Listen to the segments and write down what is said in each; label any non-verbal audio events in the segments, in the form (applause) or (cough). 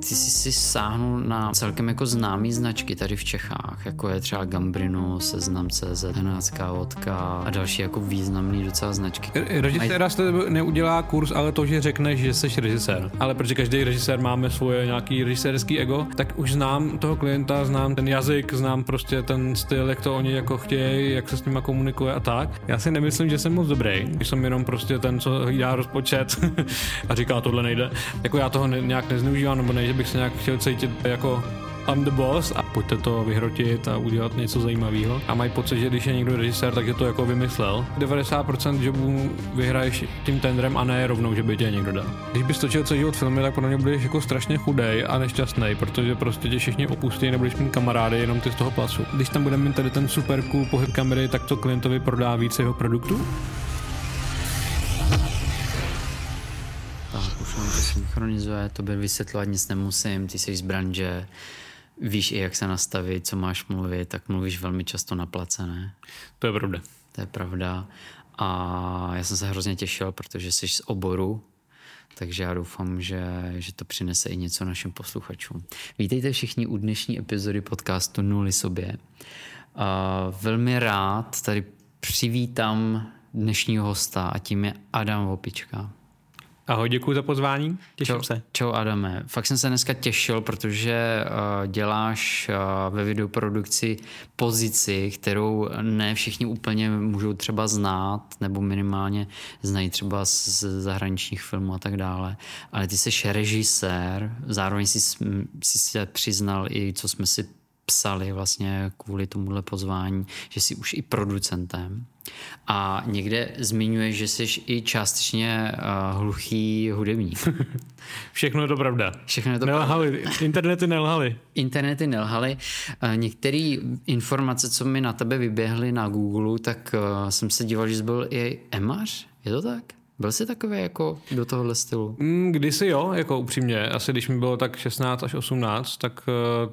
Ty jsi si sáhnul na celkem jako známý značky tady v Čechách, jako je třeba Gambrino, Seznam CZ, Henácká vodka a další jako významný docela značky. Režiséra jste neudělá kurz, ale to, že řekneš, že jsi režisér. Ale protože každý režisér máme svoje nějaký režisérský ego, tak už znám toho klienta, znám ten jazyk, znám prostě ten styl, jak to oni jako chtějí, jak se s nima komunikuje a tak. Já si nemyslím, že jsem moc dobrý, když jsem jenom prostě ten, co hlídá rozpočet (laughs) a říká, tohle nejde. Jako já toho ne, nějak nezneužívám, nebo ne, že bych se nějak chtěl cítit jako I'm the boss a pojďte to vyhrotit a udělat něco zajímavého. A mají pocit, že když je někdo režisér, tak je to jako vymyslel. 90% jobů vyhraješ tím tendrem a ne rovnou, že by tě někdo dal. Když bys točil celý život filmy, tak podle mě budeš jako strašně chudej a nešťastný, protože prostě tě všichni opustí, nebudeš mít kamarády, jenom ty z toho placu. Když tam budeme mít tady ten super cool pohyb kamery, tak to klientovi prodá víc jeho produktů? Synchronizuje, to by vysvětlovat nic nemusím, ty jsi z branže, víš i jak se nastavit, co máš mluvit, tak mluvíš velmi často na place, ne? To je pravda. To je pravda. A já jsem se hrozně těšil, protože jsi z oboru, takže já doufám, že, že to přinese i něco našim posluchačům. Vítejte všichni u dnešní epizody podcastu Nuly sobě. Uh, velmi rád tady přivítám dnešního hosta a tím je Adam Vopička. Ahoj, děkuji za pozvání, těším čau, se. Čau Adame, fakt jsem se dneska těšil, protože uh, děláš uh, ve videoprodukci pozici, kterou ne všichni úplně můžou třeba znát, nebo minimálně znají třeba z zahraničních filmů a tak dále, ale ty jsi režisér, zároveň si, si se přiznal i, co jsme si psali vlastně kvůli tomuhle pozvání, že jsi už i producentem. A někde zmiňuje, že jsi i částečně uh, hluchý hudebník. (laughs) Všechno je to pravda. Všechno je to nelhali. pravda. Internety nelhali. Internety nelhali. Uh, Některé informace, co mi na tebe vyběhly na Google, tak uh, jsem se díval, že jsi byl i emař. Je to tak? Byl jsi takový jako do tohohle stylu? Mm, kdysi jo, jako upřímně. Asi když mi bylo tak 16 až 18, tak uh,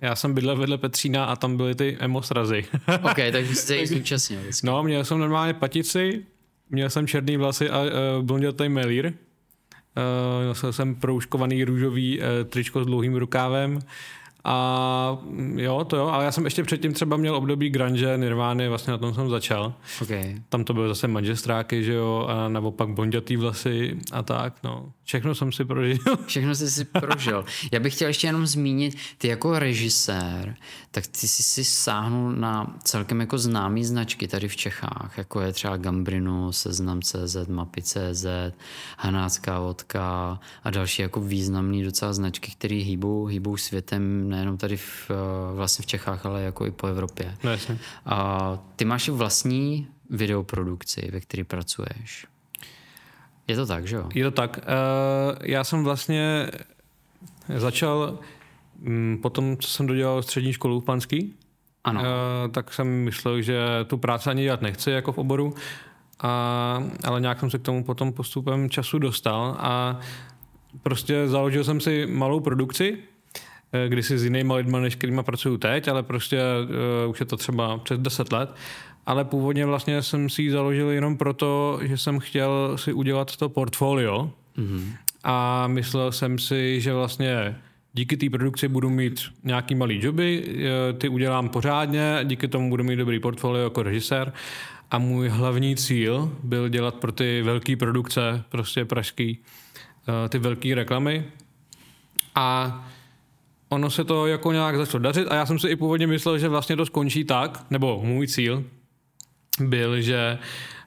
já jsem bydlel vedle Petřína a tam byly ty emo srazy. (laughs) ok, takže jste ji zúčastnil. No, měl jsem normálně patici, měl jsem černý vlasy a uh, blondětý melír. Uh, nosil jsem proužkovaný růžový uh, tričko s dlouhým rukávem a mm, jo, to jo, ale já jsem ještě předtím třeba měl období grunge, Nirvány, vlastně na tom jsem začal. Okay. Tam to byly zase manžestráky, že jo, a nebo pak bondětý vlasy a tak, no. Všechno jsem si prožil. (laughs) Všechno jsi si prožil. Já bych chtěl ještě jenom zmínit, ty jako režisér, tak ty jsi si sáhnul na celkem jako známý značky tady v Čechách, jako je třeba Gambrino, Seznam CZ, Mapy CZ, Hanácká vodka a další jako významný docela značky, které hýbou, hýbou světem nejenom tady v, vlastně v Čechách, ale jako i po Evropě. No, a ty máš vlastní videoprodukci, ve které pracuješ. Je to tak, že jo? Je to tak. Uh, já jsem vlastně začal um, po tom, co jsem dodělal střední školu v Panský, ano. Uh, tak jsem myslel, že tu práci ani dělat nechci jako v oboru, a, ale nějak jsem se k tomu potom postupem času dostal a prostě založil jsem si malou produkci, Eh, kdysi s jinými lidmi, než kterými pracuju teď, ale prostě uh, už je to třeba přes 10 let. Ale původně vlastně jsem si ji založil jenom proto, že jsem chtěl si udělat to portfolio mm-hmm. a myslel jsem si, že vlastně díky té produkci budu mít nějaký malý joby, eh, ty udělám pořádně, díky tomu budu mít dobrý portfolio jako režisér a můj hlavní cíl byl dělat pro ty velké produkce, prostě pražský, ty velké reklamy a ono se to jako nějak začalo dařit a já jsem si i původně myslel, že vlastně to skončí tak, nebo můj cíl byl, že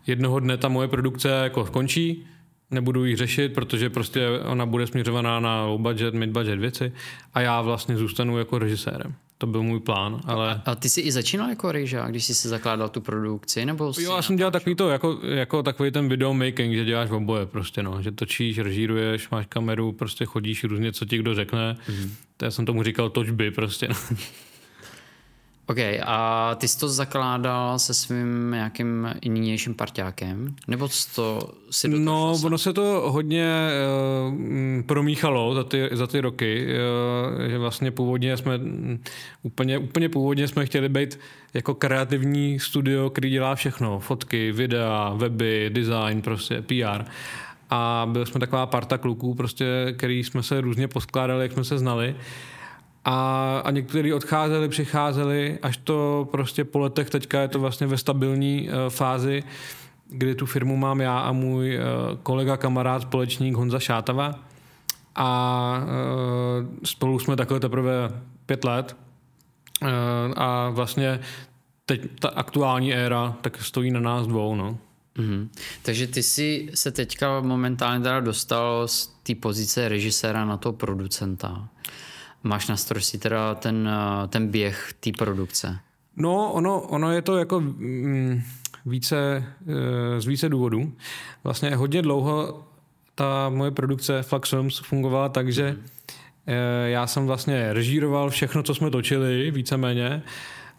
jednoho dne ta moje produkce jako skončí, nebudu ji řešit, protože prostě ona bude směřovaná na low budget, mid budget věci a já vlastně zůstanu jako režisérem. To byl můj plán, ale... A ty jsi i začínal jako rejža, když jsi si zakládal tu produkci, nebo Jo, já jsem dělal takový to, jako, jako takový ten video making, že děláš oboje prostě, no. Že točíš, režíruješ, máš kameru, prostě chodíš různě, co ti kdo řekne. Mm-hmm. To já jsem tomu říkal točby prostě, no. OK, a ty jsi to zakládal se svým nějakým nynějším parťákem? Nebo to si No, ono se to hodně uh, promíchalo za ty, za ty roky, uh, že vlastně původně jsme, úplně, úplně původně jsme chtěli být jako kreativní studio, který dělá všechno, fotky, videa, weby, design, prostě PR. a byli jsme taková parta kluků, prostě, který jsme se různě poskládali, jak jsme se znali. A, a někteří odcházeli, přicházeli, až to prostě po letech teďka je to vlastně ve stabilní uh, fázi, kdy tu firmu mám já a můj uh, kolega, kamarád, společník Honza Šátava. A uh, spolu jsme takhle teprve pět let. Uh, a vlastně teď ta aktuální éra tak stojí na nás dvou, no. Mm-hmm. Takže ty jsi se teďka momentálně teda dostal z té pozice režiséra na toho producenta. Máš na starosti teda ten, ten běh té produkce. No, ono, ono je to jako mm, více, z více důvodů. Vlastně hodně dlouho ta moje produkce Flux Films fungovala tak, že mm. já jsem vlastně režíroval všechno, co jsme točili, víceméně,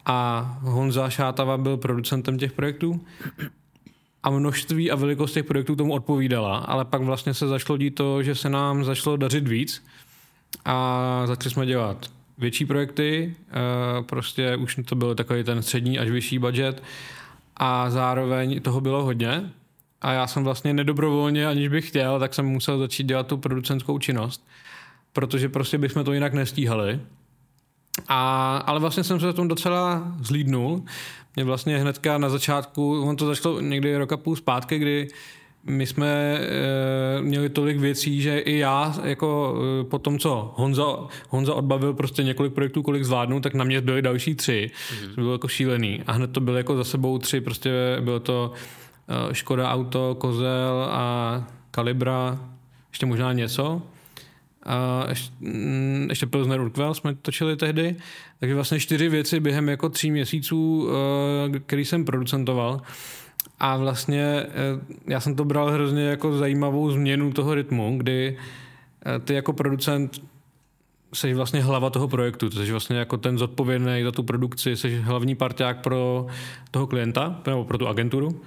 a Honza Šátava byl producentem těch projektů a množství a velikost těch projektů tomu odpovídala, ale pak vlastně se zašlo dít to, že se nám začalo dařit víc a začali jsme dělat větší projekty, eh, prostě už to byl takový ten střední až vyšší budget a zároveň toho bylo hodně a já jsem vlastně nedobrovolně, aniž bych chtěl, tak jsem musel začít dělat tu producentskou činnost, protože prostě bychom to jinak nestíhali. A, ale vlastně jsem se v tom docela zlídnul. Mě vlastně hnedka na začátku, on to začalo někdy roka půl zpátky, kdy my jsme e, měli tolik věcí, že i já, jako e, po tom, co Honza, Honza odbavil prostě několik projektů, kolik zvládnu, tak na mě byly další tři. Mm-hmm. To bylo jako šílený. A hned to byly jako za sebou tři, prostě bylo to e, Škoda Auto, Kozel a Kalibra, ještě možná něco. A ještě, mm, ještě Pilsner Urquell jsme točili tehdy, takže vlastně čtyři věci během jako tří měsíců, eh, který jsem producentoval. A vlastně eh, já jsem to bral hrozně jako zajímavou změnu toho rytmu, kdy eh, ty jako producent jsi vlastně hlava toho projektu, jsi vlastně jako ten zodpovědný za tu produkci, jsi hlavní parťák pro toho klienta, nebo pro tu agenturu.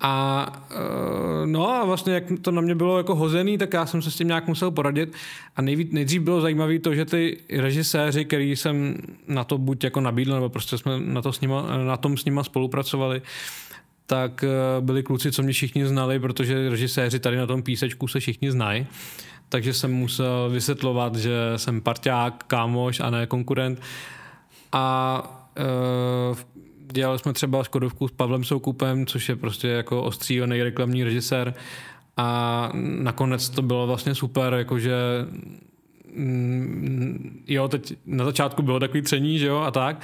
A eh, no a vlastně jak to na mě bylo jako hozený, tak já jsem se s tím nějak musel poradit a nejvíc, nejdřív bylo zajímavé to, že ty režiséři, který jsem na to buď jako nabídl, nebo prostě jsme na, to s nima, na tom s nima spolupracovali, tak eh, byli kluci, co mě všichni znali, protože režiséři tady na tom písečku se všichni znají. Takže jsem musel vysvětlovat, že jsem parťák, kámoš a ne konkurent. A uh, dělali jsme třeba Škodovku s Pavlem Soukupem, což je prostě jako ostřílený reklamní režisér a nakonec to bylo vlastně super, jakože mm, jo, teď na začátku bylo takový tření, že jo, a tak,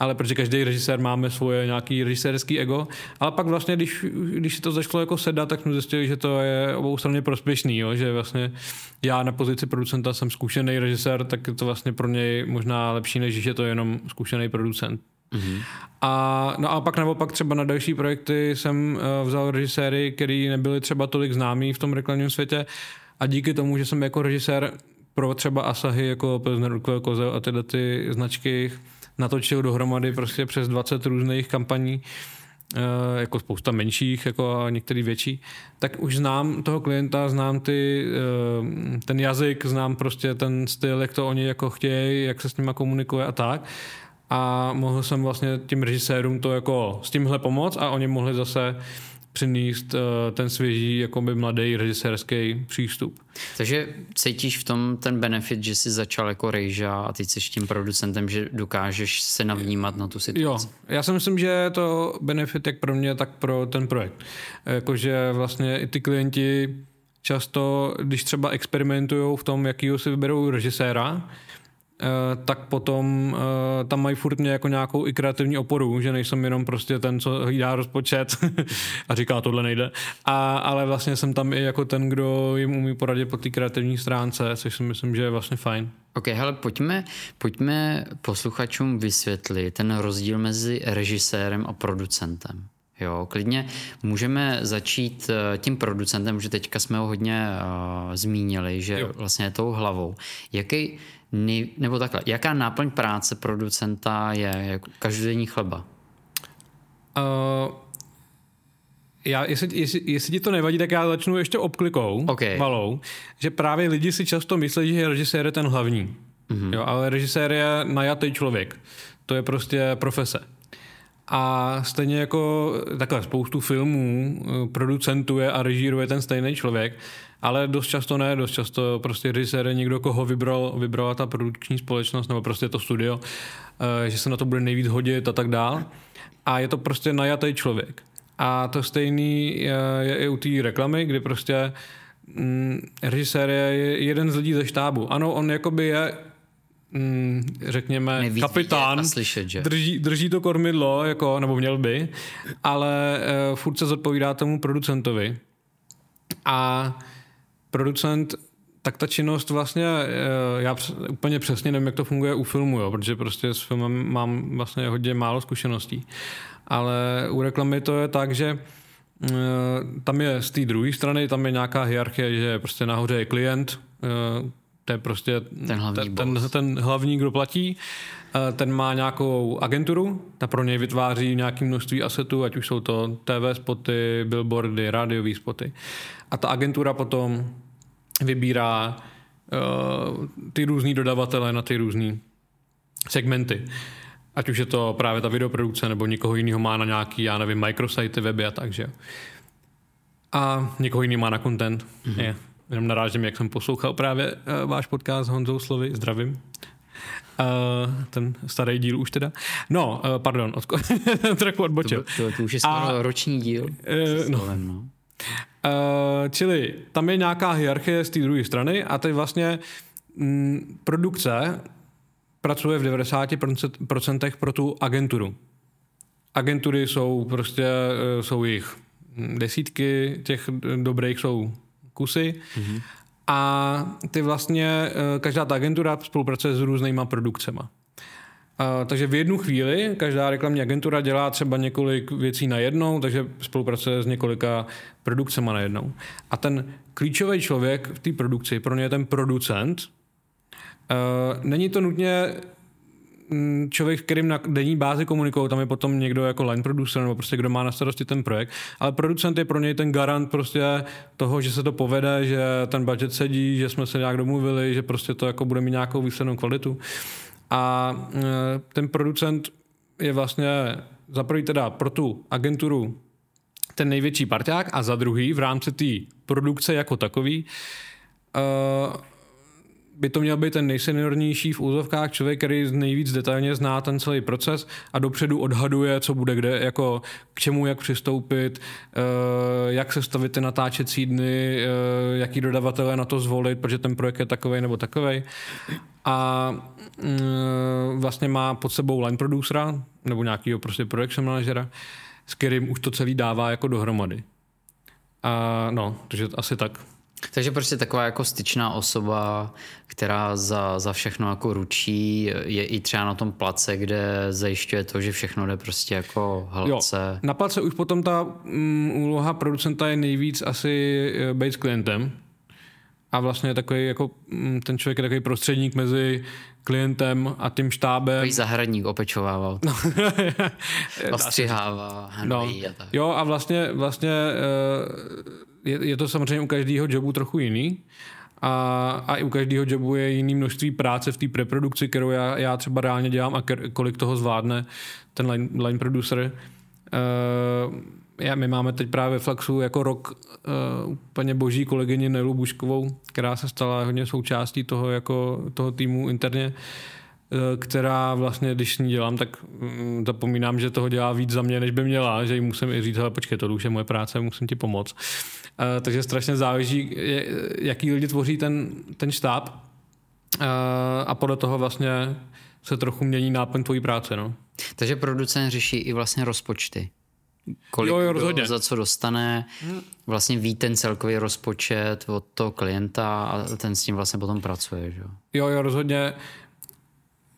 ale protože každý režisér máme svoje nějaký režisérský ego, ale pak vlastně, když, když to začalo jako sedat, tak jsme zjistili, že to je obou straně prospěšný, jo? že vlastně já na pozici producenta jsem zkušený režisér, tak je to vlastně pro něj možná lepší, než že je to jenom zkušený producent. Mm-hmm. A, no a pak naopak třeba na další projekty jsem uh, vzal režiséry, který nebyli třeba tolik známí v tom reklamním světě a díky tomu, že jsem jako režisér pro třeba Asahi jako Pilsner Kozel a tyhle ty značky natočil dohromady prostě přes 20 různých kampaní, uh, jako spousta menších jako a některý větší, tak už znám toho klienta, znám ty, uh, ten jazyk, znám prostě ten styl, jak to oni jako chtějí, jak se s nima komunikuje a tak. A mohl jsem vlastně tím režisérům to jako s tímhle pomoct a oni mohli zase přinést uh, ten svěží, jakoby mladý režisérský přístup. Takže cítíš v tom ten benefit, že jsi začal jako rejža a teď jsi tím producentem, že dokážeš se navnímat na tu situaci? Jo, já si myslím, že je to benefit jak pro mě, tak pro ten projekt. Jakože vlastně i ty klienti často, když třeba experimentují v tom, jakýho si vyberou režiséra, tak potom uh, tam mají furt mě jako nějakou i kreativní oporu, že nejsem jenom prostě ten, co hlídá rozpočet (laughs) a říká, tohle nejde. A, ale vlastně jsem tam i jako ten, kdo jim umí poradit po té kreativní stránce, což si myslím, že je vlastně fajn. Ok, hele, pojďme, pojďme posluchačům vysvětlit ten rozdíl mezi režisérem a producentem. Jo, klidně můžeme začít eh, tím producentem, že teďka jsme ho hodně uh, zmínili, že jo. vlastně je tou hlavou. Jaký, nej, nebo takhle, jaká náplň práce producenta je jako každodenní chleba? Uh, já, jestli, jestli, jestli ti to nevadí, tak já začnu ještě obklikou okay. malou, že právě lidi si často myslí, že režisér je ten hlavní. Mm-hmm. Jo, ale režisér je najatý člověk. To je prostě profese. A stejně jako takhle spoustu filmů eh, producentuje a režíruje ten stejný člověk, ale dost často ne, dost často prostě režisér někdo, koho vybral, vybrala ta produkční společnost nebo prostě to studio, eh, že se na to bude nejvíc hodit a tak dál. A je to prostě najatý člověk. A to stejný je, je i u té reklamy, kdy prostě mm, režisér je jeden z lidí ze štábu. Ano, on jakoby je mm, řekněme, Nevíc kapitán, slyšet, že? Drží, drží to kormidlo, jako, nebo měl by, ale uh, furt se zodpovídá tomu producentovi. A producent tak ta činnost vlastně, uh, já úplně přesně nevím, jak to funguje u filmu, jo, protože prostě s filmem mám vlastně hodně málo zkušeností. Ale u reklamy to je tak, že uh, tam je z té druhé strany, tam je nějaká hierarchie, že prostě nahoře je klient, uh, to je prostě ten hlavní, ten, ten, ten hlavní kdo platí. Eh, ten má nějakou agenturu, ta pro něj vytváří nějaké množství asetů, ať už jsou to TV spoty, billboardy, rádiové spoty. A ta agentura potom vybírá uh, ty různý dodavatele na ty různé segmenty. Ať už je to právě ta videoprodukce, nebo někoho jiného má na nějaký, já nevím, microsity, weby a tak, že A někoho jiný má na content. Mm-hmm. Je jenom narážím, jak jsem poslouchal právě uh, váš podcast s Honzou Slovy, zdravím. Uh, ten starý díl už teda. No, uh, pardon, od, (laughs) trochu odbočil. To, to, to už je skoro roční díl. Uh, no. Slovem, no. Uh, čili tam je nějaká hierarchie z té druhé strany a teď vlastně m, mm, produkce pracuje v 90% pro tu agenturu. Agentury jsou prostě, jsou jich desítky, těch dobrých jsou kusy. Mm-hmm. A ty vlastně, eh, každá ta agentura spolupracuje s různýma produkcema. Uh, takže v jednu chvíli každá reklamní agentura dělá třeba několik věcí na jednou, takže spolupracuje s několika produkcemi na jednou. A ten klíčový člověk v té produkci, pro ně je ten producent. Uh, není to nutně Mm, člověk, s kterým na denní bázi komunikují, tam je potom někdo jako line producer nebo prostě kdo má na starosti ten projekt, ale producent je pro něj ten garant prostě toho, že se to povede, že ten budget sedí, že jsme se nějak domluvili, že prostě to jako bude mít nějakou výslednou kvalitu. A e, ten producent je vlastně za prvý teda pro tu agenturu ten největší parťák a za druhý v rámci té produkce jako takový uh, by to měl být ten nejseniornější v úzovkách člověk, který nejvíc detailně zná ten celý proces a dopředu odhaduje, co bude kde, jako k čemu, jak přistoupit, eh, jak se stavit ty natáčecí dny, eh, jaký dodavatele na to zvolit, protože ten projekt je takový nebo takový. A mm, vlastně má pod sebou line producera nebo nějakého prostě production managera, s kterým už to celý dává jako dohromady. A no, takže asi tak. Takže prostě taková jako styčná osoba, která za, za všechno jako ručí, je i třeba na tom place, kde zajišťuje to, že všechno jde prostě jako hladce. Jo, na place už potom ta um, úloha producenta je nejvíc asi uh, být s klientem, a vlastně je takový jako mm, ten člověk je takový prostředník mezi klientem a tím štábem. Takový zahradník opečovával. No. (laughs) Ostřihává, no. a tak. Jo a vlastně, vlastně uh, je, je to samozřejmě u každého jobu trochu jiný. A, a i u každého jobu je jiný množství práce v té preprodukci, kterou já, já třeba reálně dělám a kolik toho zvládne ten line, line producer. Uh, já, my máme teď právě Flaxu jako rok uh, úplně boží kolegyni Nelu Buškovou, která se stala hodně součástí toho, jako, toho týmu interně. Uh, která vlastně, když s ní dělám, tak mm, zapomínám, že toho dělá víc za mě, než by měla, že jí musím i říct, ale počkej, to už je moje práce, musím ti pomoct. Eh, takže strašně záleží, jaký lidi tvoří ten, ten štáb eh, a podle toho vlastně se trochu mění náplň tvojí práce. No. Takže producent řeší i vlastně rozpočty. Kolik jo, jo, rozhodně. za co dostane, vlastně ví ten celkový rozpočet od toho klienta a ten s tím vlastně potom pracuje. Že? Jo, jo, rozhodně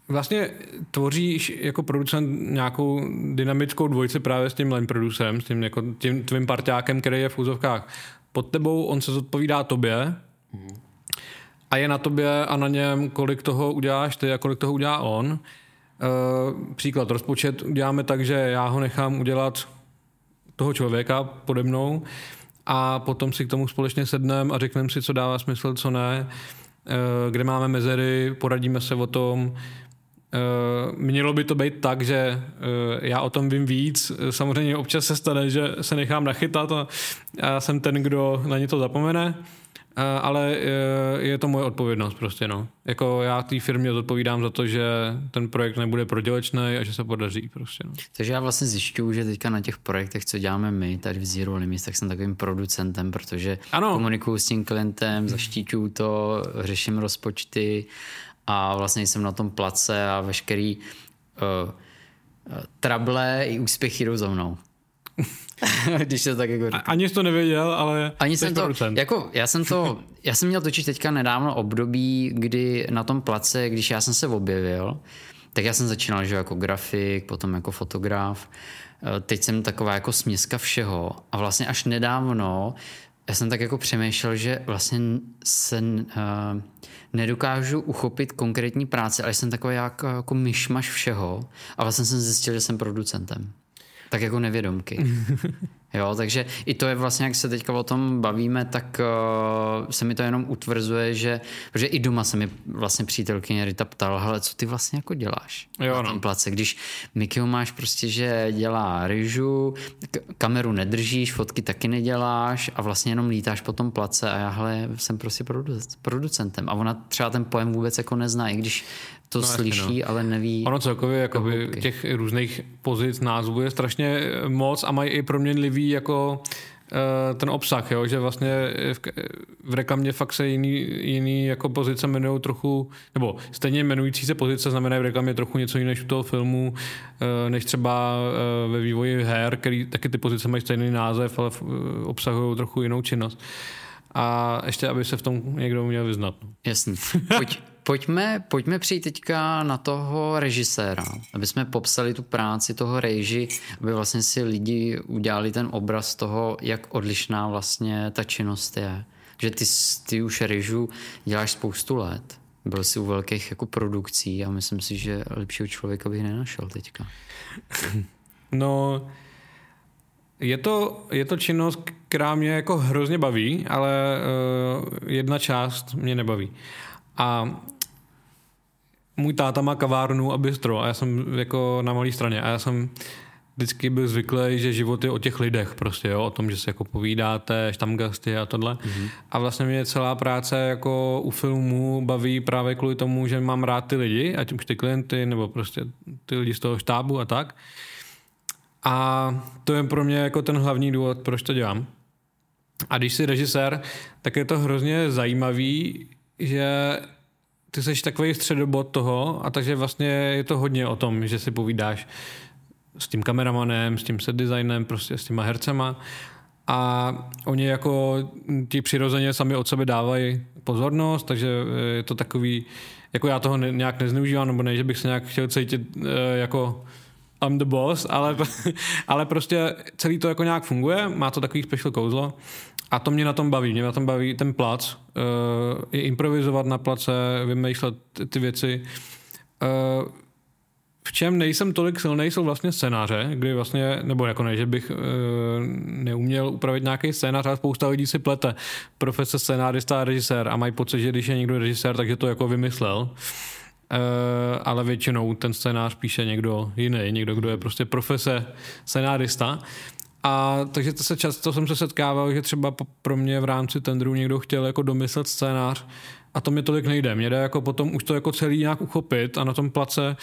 vlastně tvoříš jako producent nějakou dynamickou dvojici právě s tím line producerem, s tím, jako tím tvým parťákem, který je v úzovkách pod tebou, on se zodpovídá tobě mm. a je na tobě a na něm, kolik toho uděláš ty a kolik toho udělá on. Uh, příklad, rozpočet uděláme tak, že já ho nechám udělat toho člověka pode mnou a potom si k tomu společně sedneme a řekneme si, co dává smysl, co ne, uh, kde máme mezery, poradíme se o tom, mělo by to být tak, že já o tom vím víc. Samozřejmě občas se stane, že se nechám nachytat a já jsem ten, kdo na ně to zapomene. Eh, ale eh, je to moje odpovědnost prostě, no. Jako já té firmě odpovídám za to, že ten projekt nebude prodělečný a že se podaří prostě, no. Takže já vlastně zjišťuju, že teďka na těch projektech, co děláme my tady v Zero Limits, tak jsem takovým producentem, protože ano. komunikuju s tím klientem, zaštíťuju to, řeším rozpočty a vlastně jsem na tom place a veškerý uh, trable i úspěchy jdou za mnou. (laughs) Když to tak jako říkám. Ani jsi to nevěděl, ale Ani jsem to, jako, já jsem to, (laughs) já jsem měl točit teďka nedávno období, kdy na tom place, když já jsem se objevil, tak já jsem začínal, že jako grafik, potom jako fotograf. Eh, teď jsem taková jako směska všeho a vlastně až nedávno já jsem tak jako přemýšlel, že vlastně se uh, nedokážu uchopit konkrétní práce, ale jsem takový jako, jako myšmaš všeho a vlastně jsem zjistil, že jsem producentem. Tak jako nevědomky. (laughs) Jo, takže i to je vlastně, jak se teďka o tom bavíme, tak uh, se mi to jenom utvrzuje, že, protože i doma se mi vlastně přítelkyně Rita ptala, hele, co ty vlastně jako děláš jo, na tom no. place, když Mikyho máš prostě, že dělá ryžu, kameru nedržíš, fotky taky neděláš a vlastně jenom lítáš po tom place a já hele, jsem prostě produ- producentem a ona třeba ten pojem vůbec jako nezná, i když to no, slyší, no. ale neví. Ono celkově jakoby, těch různých pozic názvů je strašně moc a mají i proměnlivý jako eh, ten obsah, jo? že vlastně v, v reklamě fakt se jiný, jiný jako pozice jmenují trochu, nebo stejně jmenující se pozice znamená v reklamě trochu něco jiného než u toho filmu, eh, než třeba eh, ve vývoji her, který taky ty pozice mají stejný název, ale obsahují trochu jinou činnost. A ještě, aby se v tom někdo měl vyznat. Jasně. Pojď, (laughs) Pojďme, pojďme přijít teďka na toho režiséra, aby jsme popsali tu práci toho reži, aby vlastně si lidi udělali ten obraz toho, jak odlišná vlastně ta činnost je. Že ty, ty už režu děláš spoustu let. Byl jsi u velkých jako produkcí a myslím si, že lepšího člověka bych nenašel teďka. (clears throat) No, je to, je to činnost, která mě jako hrozně baví, ale uh, jedna část mě nebaví. A můj táta má kavárnu a bistro a já jsem jako na malé straně a já jsem vždycky byl zvyklý, že život je o těch lidech prostě, jo, o tom, že se jako povídáte, štamgasty a tohle. Mm-hmm. A vlastně mě celá práce jako u filmu baví právě kvůli tomu, že mám rád ty lidi, ať už ty klienty, nebo prostě ty lidi z toho štábu a tak. A to je pro mě jako ten hlavní důvod, proč to dělám. A když jsi režisér, tak je to hrozně zajímavý, že ty jsi takový středobod toho a takže vlastně je to hodně o tom, že si povídáš s tím kameramanem, s tím set designem, prostě s těma hercema. A oni jako ti přirozeně sami od sebe dávají pozornost, takže je to takový, jako já toho ne, nějak nezneužívám, nebo ne, že bych se nějak chtěl cítit e, jako I'm the boss, ale, (laughs) ale prostě celý to jako nějak funguje, má to takový special kouzlo a to mě na tom baví. Mě na tom baví ten plac, uh, i improvizovat na place, vymýšlet ty, ty věci. Uh, v čem nejsem tolik silný, jsou vlastně scénáře, kdy vlastně, nebo jako ne, že bych uh, neuměl upravit nějaký scénář, ale spousta lidí si plete profese scénárista a režisér a mají pocit, že když je někdo režisér, takže to jako vymyslel. Uh, ale většinou ten scénář píše někdo jiný, někdo, kdo je prostě profese scénárista. A takže to se často jsem se setkával, že třeba pro mě v rámci tendru někdo chtěl jako domyslet scénář a to mi tolik nejde. Mě jde jako potom už to jako celý nějak uchopit a na tom place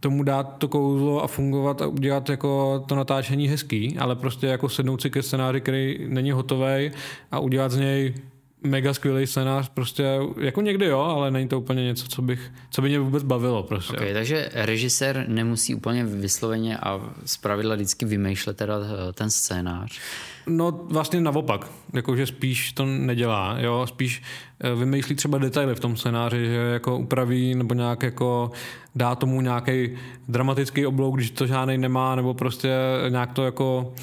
tomu dát to kouzlo a fungovat a udělat jako to natáčení hezký, ale prostě jako sednout si ke scénáři, který není hotový a udělat z něj mega skvělý scénář, prostě jako někdy jo, ale není to úplně něco, co, bych, co by mě vůbec bavilo. Prostě. Okay, takže režisér nemusí úplně vysloveně a zpravidla vždycky vymýšlet teda eh, ten scénář. No vlastně naopak, jakože spíš to nedělá, jo, spíš eh, vymýšlí třeba detaily v tom scénáři, že jako upraví nebo nějak jako dá tomu nějaký dramatický oblouk, když to žádný nemá, nebo prostě nějak to jako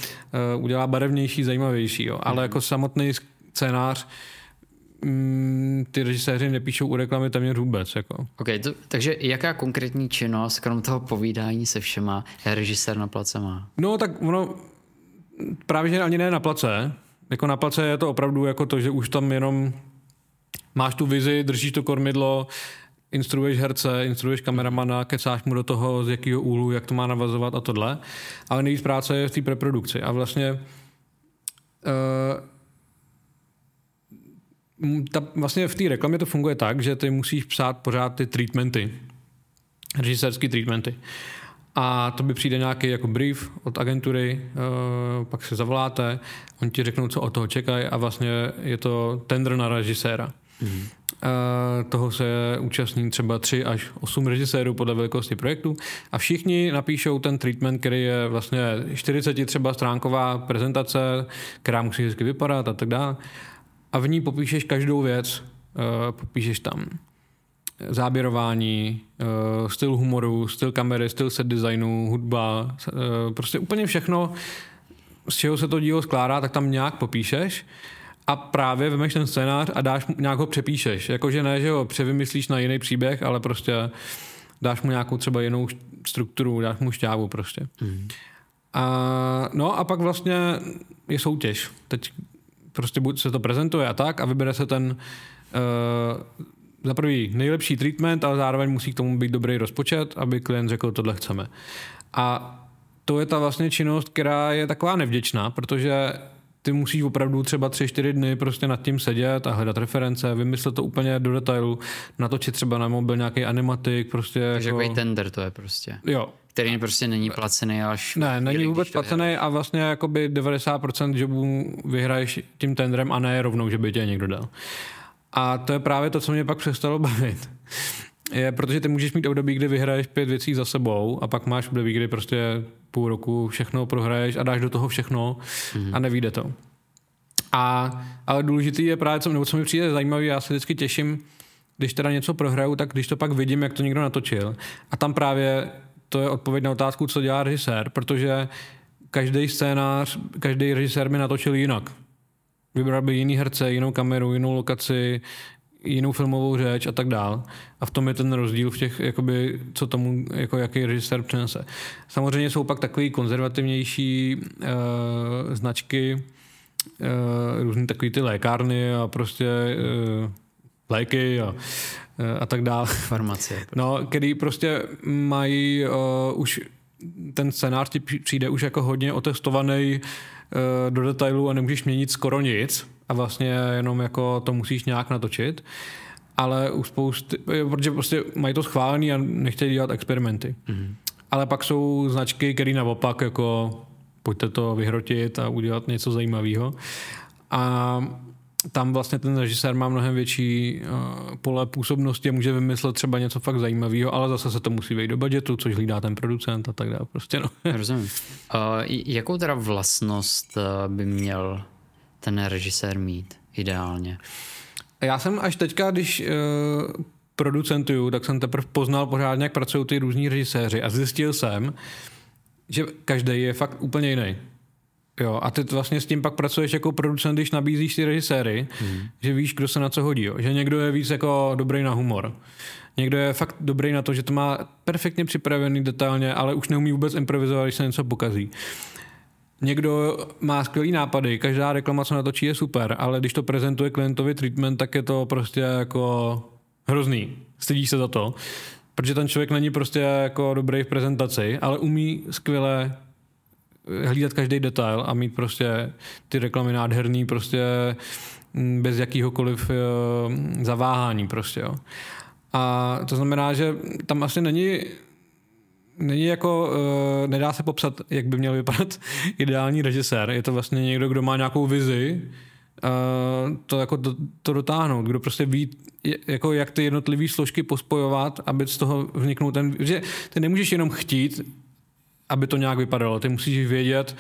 uh, udělá barevnější, zajímavější, jo. ale mm. jako samotný scénář mm, ty režiséři nepíšou u reklamy téměř vůbec. Jako. Okay, to, takže jaká konkrétní činnost, krom toho povídání se všema, režisér na place má? No tak ono, právě že ani ne na place. Jako na place je to opravdu jako to, že už tam jenom máš tu vizi, držíš to kormidlo, instruuješ herce, instruuješ kameramana, kecáš mu do toho, z jakého úhlu, jak to má navazovat a tohle. Ale nejvíc práce je v té preprodukci. A vlastně uh, ta, vlastně v té reklamě to funguje tak, že ty musíš psát pořád ty treatmenty, režisérský treatmenty. A to by přijde nějaký jako brief od agentury, uh, pak se zavoláte, oni ti řeknou, co od toho čekají a vlastně je to tender na režiséra. Mm. Uh, toho se účastní třeba 3 až 8 režisérů podle velikosti projektu a všichni napíšou ten treatment, který je vlastně 40 třeba stránková prezentace, která musí hezky vypadat a tak dále. A v ní popíšeš každou věc, uh, popíšeš tam záběrování, uh, styl humoru, styl kamery, styl set designu, hudba, uh, prostě úplně všechno, z čeho se to dílo skládá, tak tam nějak popíšeš a právě vemeš ten scénář a dáš, nějak ho přepíšeš. Jakože ne, že ho převymyslíš na jiný příběh, ale prostě dáš mu nějakou třeba jinou strukturu, dáš mu šťávu prostě. Mm. A, no a pak vlastně je soutěž. Teď prostě buď se to prezentuje a tak a vybere se ten uh, za prvý nejlepší treatment, ale zároveň musí k tomu být dobrý rozpočet, aby klient řekl, tohle chceme. A to je ta vlastně činnost, která je taková nevděčná, protože ty musíš opravdu třeba tři, čtyři dny prostě nad tím sedět a hledat reference, vymyslet to úplně do detailu, natočit třeba na mobil nějaký animatik, prostě Takže jako... tender to je prostě. Jo. Který prostě není placený až... Ne, není vůbec placený a vlastně jakoby 90% jobů vyhraješ tím tendrem a ne rovnou, že by tě někdo dal. A to je právě to, co mě pak přestalo bavit. Je, protože ty můžeš mít období, kdy vyhraješ pět věcí za sebou a pak máš období, kdy prostě půl roku všechno prohraješ a dáš do toho všechno mm-hmm. a nevíde to. A, ale důležitý je právě, co, nebo co mi přijde zajímavé, já se vždycky těším, když teda něco prohraju, tak když to pak vidím, jak to někdo natočil. A tam právě to je odpověď na otázku, co dělá režisér, protože každý scénář, každý režisér mi natočil jinak. Vybral by jiný herce, jinou kameru, jinou lokaci, jinou filmovou řeč a tak dál. A v tom je ten rozdíl v těch, jakoby, co tomu, jako jaký režisér přinese. Samozřejmě jsou pak takový konzervativnější uh, značky, uh, různý takový ty lékárny a prostě uh, léky a, uh, a tak dále. Farmacie. No, který prostě mají uh, už ten scénář ti přijde už jako hodně otestovaný uh, do detailu a nemůžeš měnit skoro nic a vlastně jenom jako to musíš nějak natočit ale u spousty, protože prostě mají to schválený a nechtějí dělat experimenty. Mm-hmm. Ale pak jsou značky, které naopak jako pojďte to vyhrotit a udělat něco zajímavého. A tam vlastně ten režisér má mnohem větší uh, pole působnosti a může vymyslet třeba něco fakt zajímavého, ale zase se to musí vejít do budgetu, což hlídá ten producent a tak dále. Prostě no. Rozumím. Uh, jakou teda vlastnost uh, by měl ten režisér mít ideálně? Já jsem až teďka, když uh, producentuju, tak jsem teprve poznal pořádně, jak pracují ty různí režiséři a zjistil jsem, že každý je fakt úplně jiný. Jo, a ty vlastně s tím pak pracuješ jako producent, když nabízíš ty režiséry, hmm. že víš, kdo se na co hodí. Jo. Že někdo je víc jako dobrý na humor. Někdo je fakt dobrý na to, že to má perfektně připravený detailně, ale už neumí vůbec improvizovat, když se něco pokazí. Někdo má skvělý nápady, každá reklama, co natočí, je super, ale když to prezentuje klientovi treatment, tak je to prostě jako hrozný. Stydíš se za to, protože ten člověk není prostě jako dobrý v prezentaci, ale umí skvěle hlídat každý detail a mít prostě ty reklamy nádherný prostě mm, bez jakýhokoliv eh, zaváhání prostě, jo. A to znamená, že tam asi není není jako, uh, nedá se popsat, jak by měl vypadat (laughs) ideální režisér. Je to vlastně někdo, kdo má nějakou vizi, uh, to jako to, to dotáhnout, kdo prostě ví, jako jak ty jednotlivé složky pospojovat, aby z toho vzniknul ten, že ty nemůžeš jenom chtít, aby to nějak vypadalo, ty musíš vědět,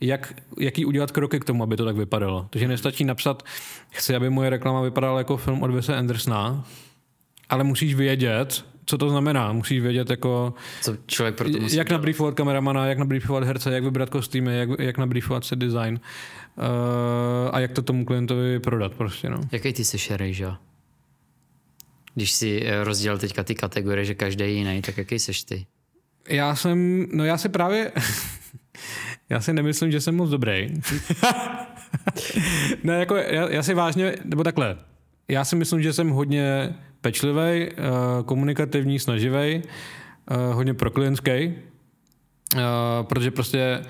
jak, jaký udělat kroky k tomu, aby to tak vypadalo. Takže nestačí napsat, chci, aby moje reklama vypadala jako film od Wese Andersona, ale musíš vědět, co to znamená. Musíš vědět, jako, co člověk pro to musí jak nabriefovat kameramana, jak nabriefovat herce, jak vybrat kostýmy, jak, jak nabriefovat set design uh, a jak to tomu klientovi prodat prostě. No. Jaký ty jsi rejža? Když si eh, rozdělil teďka ty kategorie, že každý je jiný, tak jaký seš ty? Já jsem, no já se právě, (laughs) já si nemyslím, že jsem moc dobrý. (laughs) ne, jako já, já si vážně, nebo takhle, já si myslím, že jsem hodně pečlivý, komunikativní, snaživý, hodně proklientský, protože prostě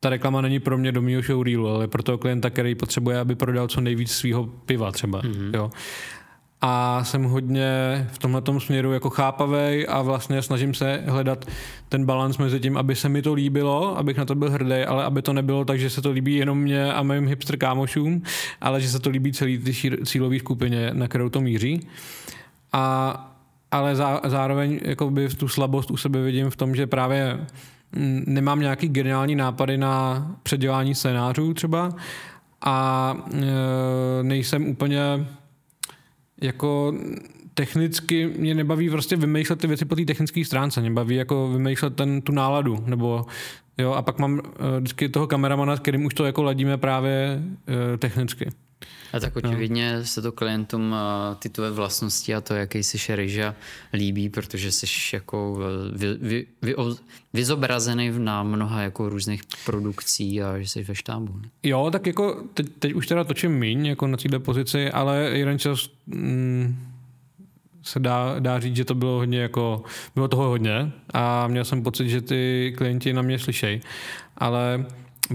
ta reklama není pro mě do mého showreelu, ale pro toho klienta, který potřebuje, aby prodal co nejvíc svého piva třeba. Mm-hmm. Jo. A jsem hodně v tomhle směru jako chápavý a vlastně snažím se hledat ten balans mezi tím, aby se mi to líbilo, abych na to byl hrdý, ale aby to nebylo tak, že se to líbí jenom mě a mým hipster kámošům, ale že se to líbí celý ty cílové skupině, na kterou to míří. A, ale zá, zároveň jakoby tu slabost u sebe vidím v tom, že právě nemám nějaký geniální nápady na předělání scénářů třeba a e, nejsem úplně jako technicky mě nebaví prostě vymýšlet ty věci po té technické stránce, mě baví jako vymýšlet ten, tu náladu, nebo jo, a pak mám uh, vždycky toho kameramana, s kterým už to jako ladíme právě uh, technicky. A tak očividně no. se to klientům ty tvoje vlastnosti a to, jaký jsi šeriža líbí, protože jsi jako vy, vy, vy, vyzobrazený na mnoha jako různých produkcí a že jsi ve štábu. Jo, tak jako teď, teď už teda točím míň jako na této pozici, ale jeden čas mm, se dá, dá říct, že to bylo hodně jako, bylo toho hodně a měl jsem pocit, že ty klienti na mě slyšejí, ale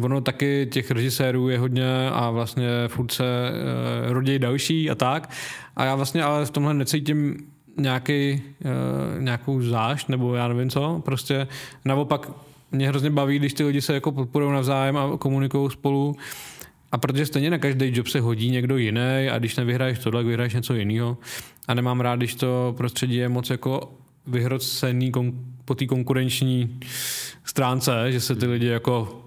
ono taky těch režisérů je hodně a vlastně furt se uh, rodí další a tak. A já vlastně ale v tomhle necítím nějaký, uh, nějakou zášť nebo já nevím co. Prostě naopak mě hrozně baví, když ty lidi se jako podporují navzájem a komunikují spolu. A protože stejně na každý job se hodí někdo jiný a když nevyhraješ tohle, vyhraješ něco jiného. A nemám rád, když to prostředí je moc jako vyhrocený kon- po té konkurenční stránce, že se ty lidi jako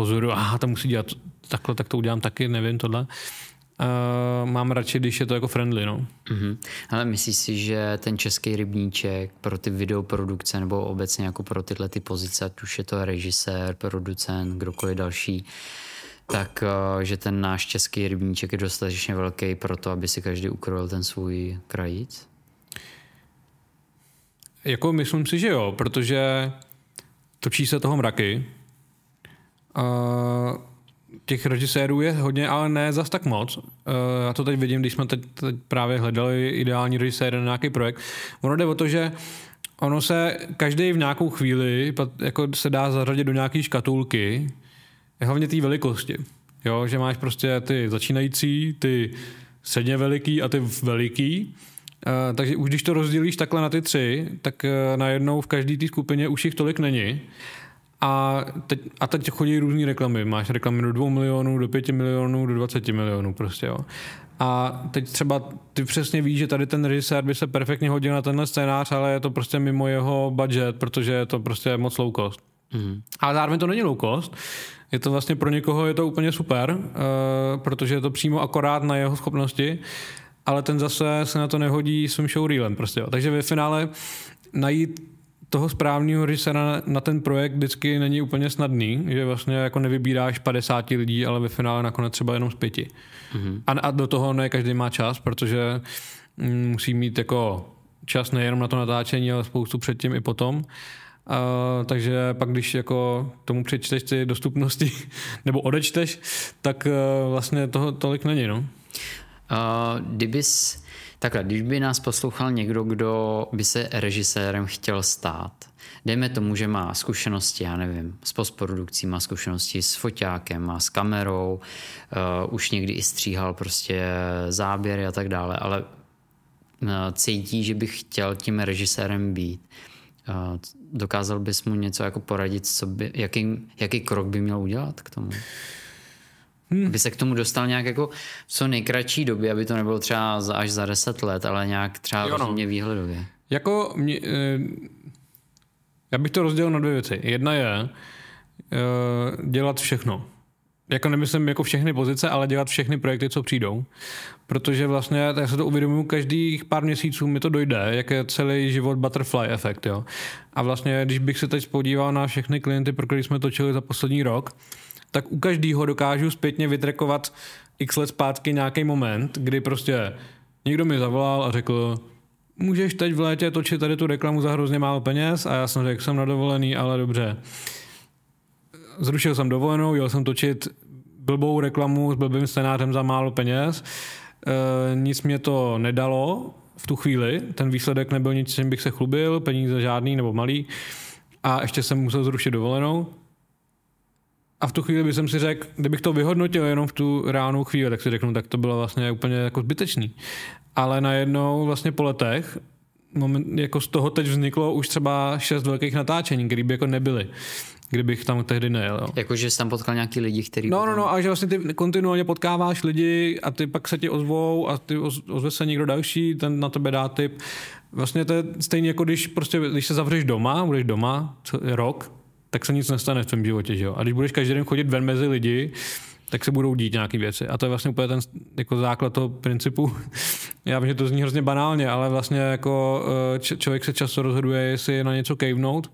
pozoru, aha, to musí dělat takhle, tak to udělám taky, nevím tohle. Uh, mám radši, když je to jako friendly, no. Mm-hmm. Ale myslíš si, že ten český rybníček pro ty videoprodukce nebo obecně jako pro tyhle ty pozice, ať už je to režisér, producent, kdokoliv další, tak uh, že ten náš český rybníček je dostatečně velký pro to, aby si každý ukrojil ten svůj krajíc? Jako myslím si, že jo, protože točí se toho mraky, Uh, těch režisérů je hodně, ale ne zas tak moc. Uh, já to teď vidím, když jsme teď, teď právě hledali ideální režisér na nějaký projekt. Ono jde o to, že ono se každý v nějakou chvíli jako se dá zařadit do nějaké škatulky, hlavně té velikosti. Jo, že máš prostě ty začínající, ty středně veliký a ty veliký. Uh, takže už když to rozdělíš takhle na ty tři, tak uh, najednou v každé té skupině už jich tolik není. A teď, a teď chodí různé reklamy. Máš reklamy do 2 milionů, do 5 milionů, do 20 milionů prostě, jo. A teď třeba ty přesně víš, že tady ten režisér by se perfektně hodil na tenhle scénář, ale je to prostě mimo jeho budget, protože je to prostě moc low cost. Mm. Ale zároveň to není low cost. Je to vlastně pro někoho je to úplně super, uh, protože je to přímo akorát na jeho schopnosti, ale ten zase se na to nehodí svým showreelem prostě. Jo. Takže ve finále najít toho správného režisera na, na ten projekt vždycky není úplně snadný, že vlastně jako nevybíráš 50 lidí, ale ve finále nakonec třeba jenom z pěti. Mm-hmm. A, a do toho ne každý má čas, protože mm, musí mít jako čas nejenom na to natáčení, ale spoustu předtím i potom. Uh, takže pak, když jako tomu přečteš ty dostupnosti (laughs) nebo odečteš, tak uh, vlastně toho tolik není. No. Uh, kdybys Takhle, když by nás poslouchal někdo, kdo by se režisérem chtěl stát, dejme tomu, že má zkušenosti, já nevím, s postprodukcí, má zkušenosti s foťákem, má s kamerou, uh, už někdy i stříhal prostě záběry a tak dále, ale uh, cítí, že by chtěl tím režisérem být. Uh, dokázal bys mu něco jako poradit, co by, jaký, jaký krok by měl udělat k tomu? Hmm. Aby se k tomu dostal nějak jako v co nejkratší době, aby to nebylo třeba za, až za deset let, ale nějak třeba jo, no. výhledově. Jako mě, eh, já bych to rozdělil na dvě věci. Jedna je eh, dělat všechno. Jako nemyslím jako všechny pozice, ale dělat všechny projekty, co přijdou. Protože vlastně, já se to uvědomuji, každých pár měsíců mi to dojde, jak je celý život butterfly efekt. Jo. A vlastně, když bych se teď podíval na všechny klienty, pro které jsme točili za poslední rok, tak u každého dokážu zpětně vytrekovat x let zpátky nějaký moment, kdy prostě někdo mi zavolal a řekl, můžeš teď v létě točit tady tu reklamu za hrozně málo peněz a já jsem řekl, jsem na dovolený, ale dobře. Zrušil jsem dovolenou, jel jsem točit blbou reklamu s blbým scénářem za málo peněz. E, nic mě to nedalo v tu chvíli. Ten výsledek nebyl nic, čím bych se chlubil, peníze žádný nebo malý. A ještě jsem musel zrušit dovolenou. A v tu chvíli bych si řekl, kdybych to vyhodnotil jenom v tu reálnou chvíli, tak si řeknu, tak to bylo vlastně úplně jako zbytečný. Ale najednou vlastně po letech moment, jako z toho teď vzniklo už třeba šest velkých natáčení, které by jako nebyly kdybych tam tehdy nejel. Jakože jsi tam potkal nějaký lidi, kteří... No, no, no, a že vlastně ty kontinuálně potkáváš lidi a ty pak se ti ozvou a ty ozve se někdo další, ten na tebe dá tip. Vlastně to je stejně jako když prostě, když se zavřeš doma, budeš doma co, rok, tak se nic nestane v tvém životě, že jo? A když budeš každý den chodit ven mezi lidi, tak se budou dít nějaké věci. A to je vlastně úplně ten jako základ toho principu. (laughs) Já vím, že to zní hrozně banálně, ale vlastně jako eh, č- člověk se často rozhoduje, jestli na něco kejvnout.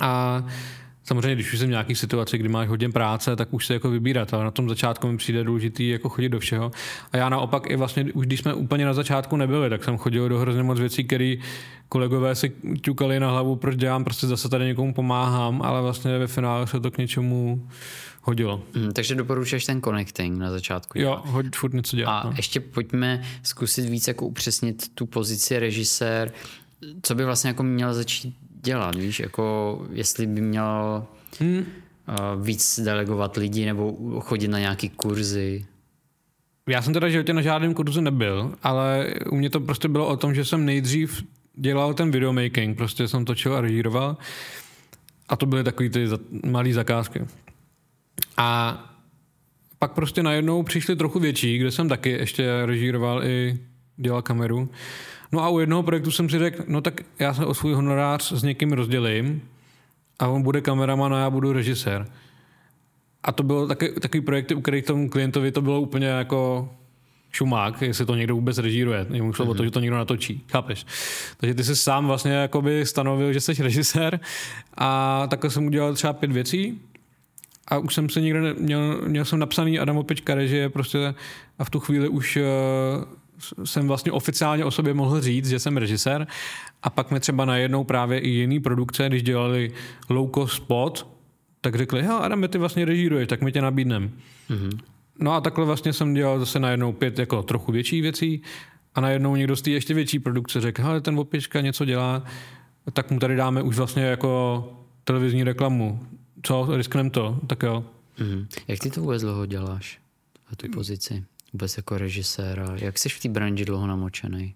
A Samozřejmě, když už jsem v nějaké situaci, kdy máš hodně práce, tak už se jako vybírat, ale na tom začátku mi přijde důležitý jako chodit do všeho. A já naopak i vlastně, už když jsme úplně na začátku nebyli, tak jsem chodil do hrozně moc věcí, které kolegové si ťukali na hlavu, proč dělám, prostě zase tady někomu pomáhám, ale vlastně ve finále se to k něčemu hodilo. Hmm, takže doporučuješ ten connecting na začátku. Jo, hoď furt něco dělat. A no. ještě pojďme zkusit víc jako upřesnit tu pozici režisér, co by vlastně jako měl začít dělat, víš, jako jestli by měl hmm. uh, víc delegovat lidi nebo chodit na nějaký kurzy. Já jsem teda životě na žádném kurzu nebyl, ale u mě to prostě bylo o tom, že jsem nejdřív dělal ten videomaking, prostě jsem točil a režíroval a to byly takové ty malé zakázky. A pak prostě najednou přišly trochu větší, kde jsem taky ještě režíroval i dělal kameru. No a u jednoho projektu jsem si řekl, no tak já se o svůj honorář s někým rozdělím a on bude kameraman a já budu režisér. A to bylo taky, takový projekty, u kterých tomu klientovi to bylo úplně jako šumák, jestli to někdo vůbec režíruje. Jemu šlo mm-hmm. o to, mhm. že to někdo natočí. Chápeš? Takže ty jsi sám vlastně jakoby stanovil, že jsi režisér a takhle jsem udělal třeba pět věcí a už jsem se někde měl, měl jsem napsaný Adam Opečka režie prostě a v tu chvíli už uh, jsem vlastně oficiálně o sobě mohl říct, že jsem režisér a pak mi třeba najednou právě i jiný produkce, když dělali low cost spot, tak řekli, hele Adam, ty vlastně režíruješ, tak my tě nabídnem. Mm-hmm. No a takhle vlastně jsem dělal zase najednou pět jako trochu větší věcí a najednou někdo z té ještě větší produkce řekl, hele ten Opička něco dělá, tak mu tady dáme už vlastně jako televizní reklamu. Co, risknem to? Tak jo. Mm-hmm. Jak ty to vůbec dlouho děláš? A tu pozici? Vůbec jako režiséra? Jak jsi v té branži dlouho namočený?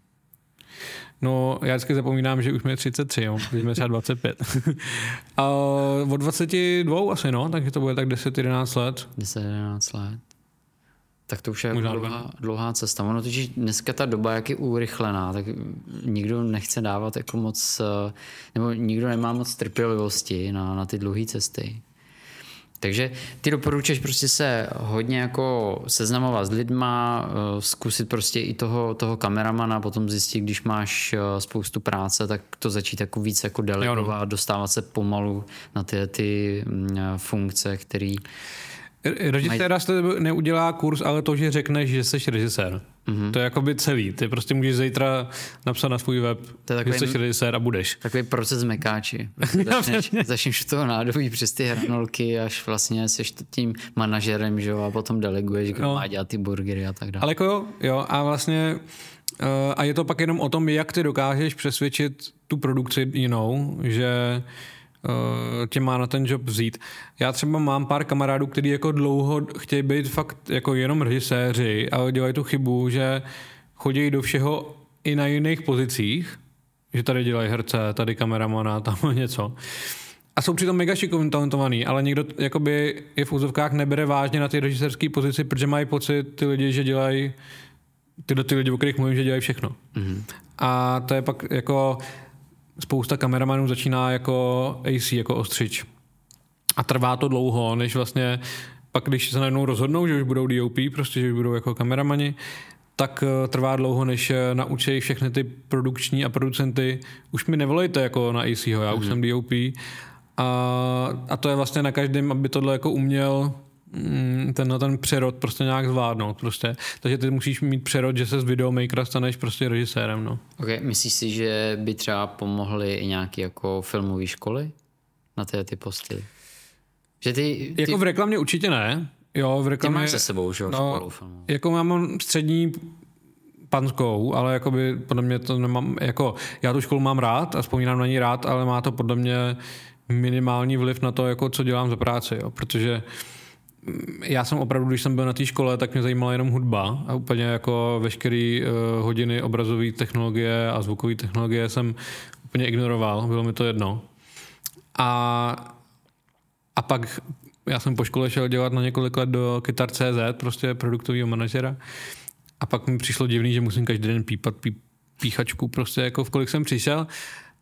No, já vždycky zapomínám, že už mi je 33, jo, když jsme třeba 25. (laughs) A od 22 asi, no, takže to bude tak 10-11 let. 10-11 let. Tak to už je jako dlouhá, dlouhá cesta. Ono totiž dneska ta doba, jak je urychlená, tak nikdo nechce dávat jako moc, eh, nebo nikdo nemá moc trpělivosti na, na ty dlouhé cesty. Takže ty doporučuješ prostě se hodně jako seznamovat s lidma, eh, zkusit prostě i toho, toho kameramana, potom zjistit, když máš eh, spoustu práce, tak to začít jako víc jako delegovat, no. dostávat se pomalu na ty, ty mm, eh, funkce, které Režiséra maj... neudělá kurz, ale to, že řekneš, že jsi režisér. Mm-hmm. To je jako by celý. Ty prostě můžeš zítra napsat na svůj web, to je takový, že jsi režisér a budeš. Takový proces mekáči. (laughs) Začneš, začneš toho nádobí přes ty hranolky, až vlastně jsi tím manažerem, že jo, a potom deleguješ, kdo no. má dělat ty burgery a tak dále. Ale jako jo, jo, a vlastně uh, a je to pak jenom o tom, jak ty dokážeš přesvědčit tu produkci jinou, že uh, tě má na ten job vzít. Já třeba mám pár kamarádů, kteří jako dlouho chtějí být fakt jako jenom režiséři, ale dělají tu chybu, že chodí do všeho i na jiných pozicích, že tady dělají herce, tady kameramana, tam (laughs) něco. A jsou přitom mega šikovní, talentovaný, ale někdo jakoby je v úzovkách nebere vážně na ty režisérské pozici, protože mají pocit ty lidi, že dělají tyhle ty lidi, o kterých mluvím, že dělají všechno. Mm-hmm. A to je pak jako spousta kameramanů začíná jako AC, jako ostřič. A trvá to dlouho, než vlastně pak, když se najednou rozhodnou, že už budou DOP, prostě, že už budou jako kameramani, tak eh, trvá dlouho, než eh, naučí všechny ty produkční a producenty, už mi nevolejte jako na ACho, já mm-hmm. už mhm. jsem DOP. A, a to je vlastně na každém, aby tohle jako uměl ten, ten přerod prostě nějak zvládnout prostě. Takže ty musíš mít přerod, že se z videomakera staneš prostě režisérem, no. Ok, myslíš si, že by třeba pomohly i nějaké jako filmové školy na ty, ty posty? Že ty, ty... Jako v reklamě určitě ne. Jo, v reklamě... Ty máš se sebou, že jo, no, Jako mám střední panskou, ale jakoby podle mě to nemám, jako já tu školu mám rád a vzpomínám na ní rád, ale má to podle mě minimální vliv na to, jako co dělám za práci, jo, protože mm, já jsem opravdu, když jsem byl na té škole, tak mě zajímala jenom hudba a úplně jako veškeré uh, hodiny obrazové technologie a zvukové technologie jsem úplně ignoroval, bylo mi to jedno. A, a pak já jsem po škole šel dělat na několik let do Kytar.cz, prostě produktového manažera. A pak mi přišlo divný, že musím každý den pípat pí, píchačku, prostě jako v kolik jsem přišel,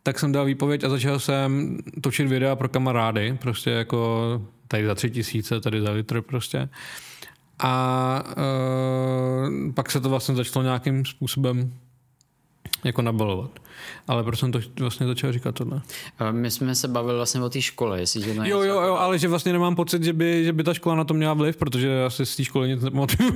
tak jsem dal výpověď a začal jsem točit videa pro kamarády, prostě jako tady za tři tisíce, tady za litr prostě. A uh, pak se to vlastně začalo nějakým způsobem jako nabalovat. Ale proč jsem to vlastně začal říkat tohle? My jsme se bavili vlastně o té škole, jestli to Jo, jo, jo, ale že vlastně nemám pocit, že by, že by ta škola na to měla vliv, protože asi z té školy nic nepamatuju,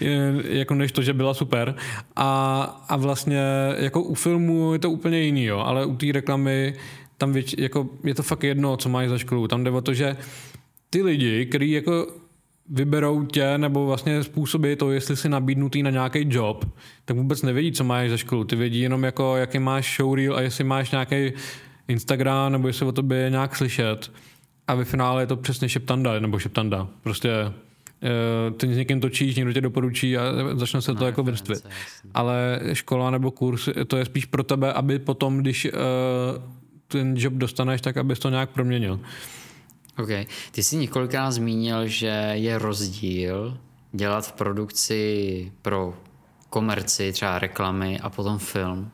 (laughs) jako než to, že byla super. A, a vlastně jako u filmu je to úplně jiný, jo, ale u té reklamy tam věč, jako je to fakt jedno, co mají za školu. Tam jde o to, že ty lidi, kteří jako vyberou tě nebo vlastně způsobí to, jestli jsi nabídnutý na nějaký job, tak vůbec nevědí, co máš za školu. Ty vědí jenom, jako, jaký máš showreel a jestli máš nějaký Instagram nebo jestli o tobě je nějak slyšet. A ve finále je to přesně šeptanda nebo šeptanda. Prostě eh, ty s někým točíš, někdo tě doporučí a začne se to no, jako vrstvit. Ale škola nebo kurz, to je spíš pro tebe, aby potom, když uh, ten job dostaneš, tak abys to nějak proměnil. OK. Ty jsi několikrát zmínil, že je rozdíl dělat v produkci pro komerci, třeba reklamy a potom film.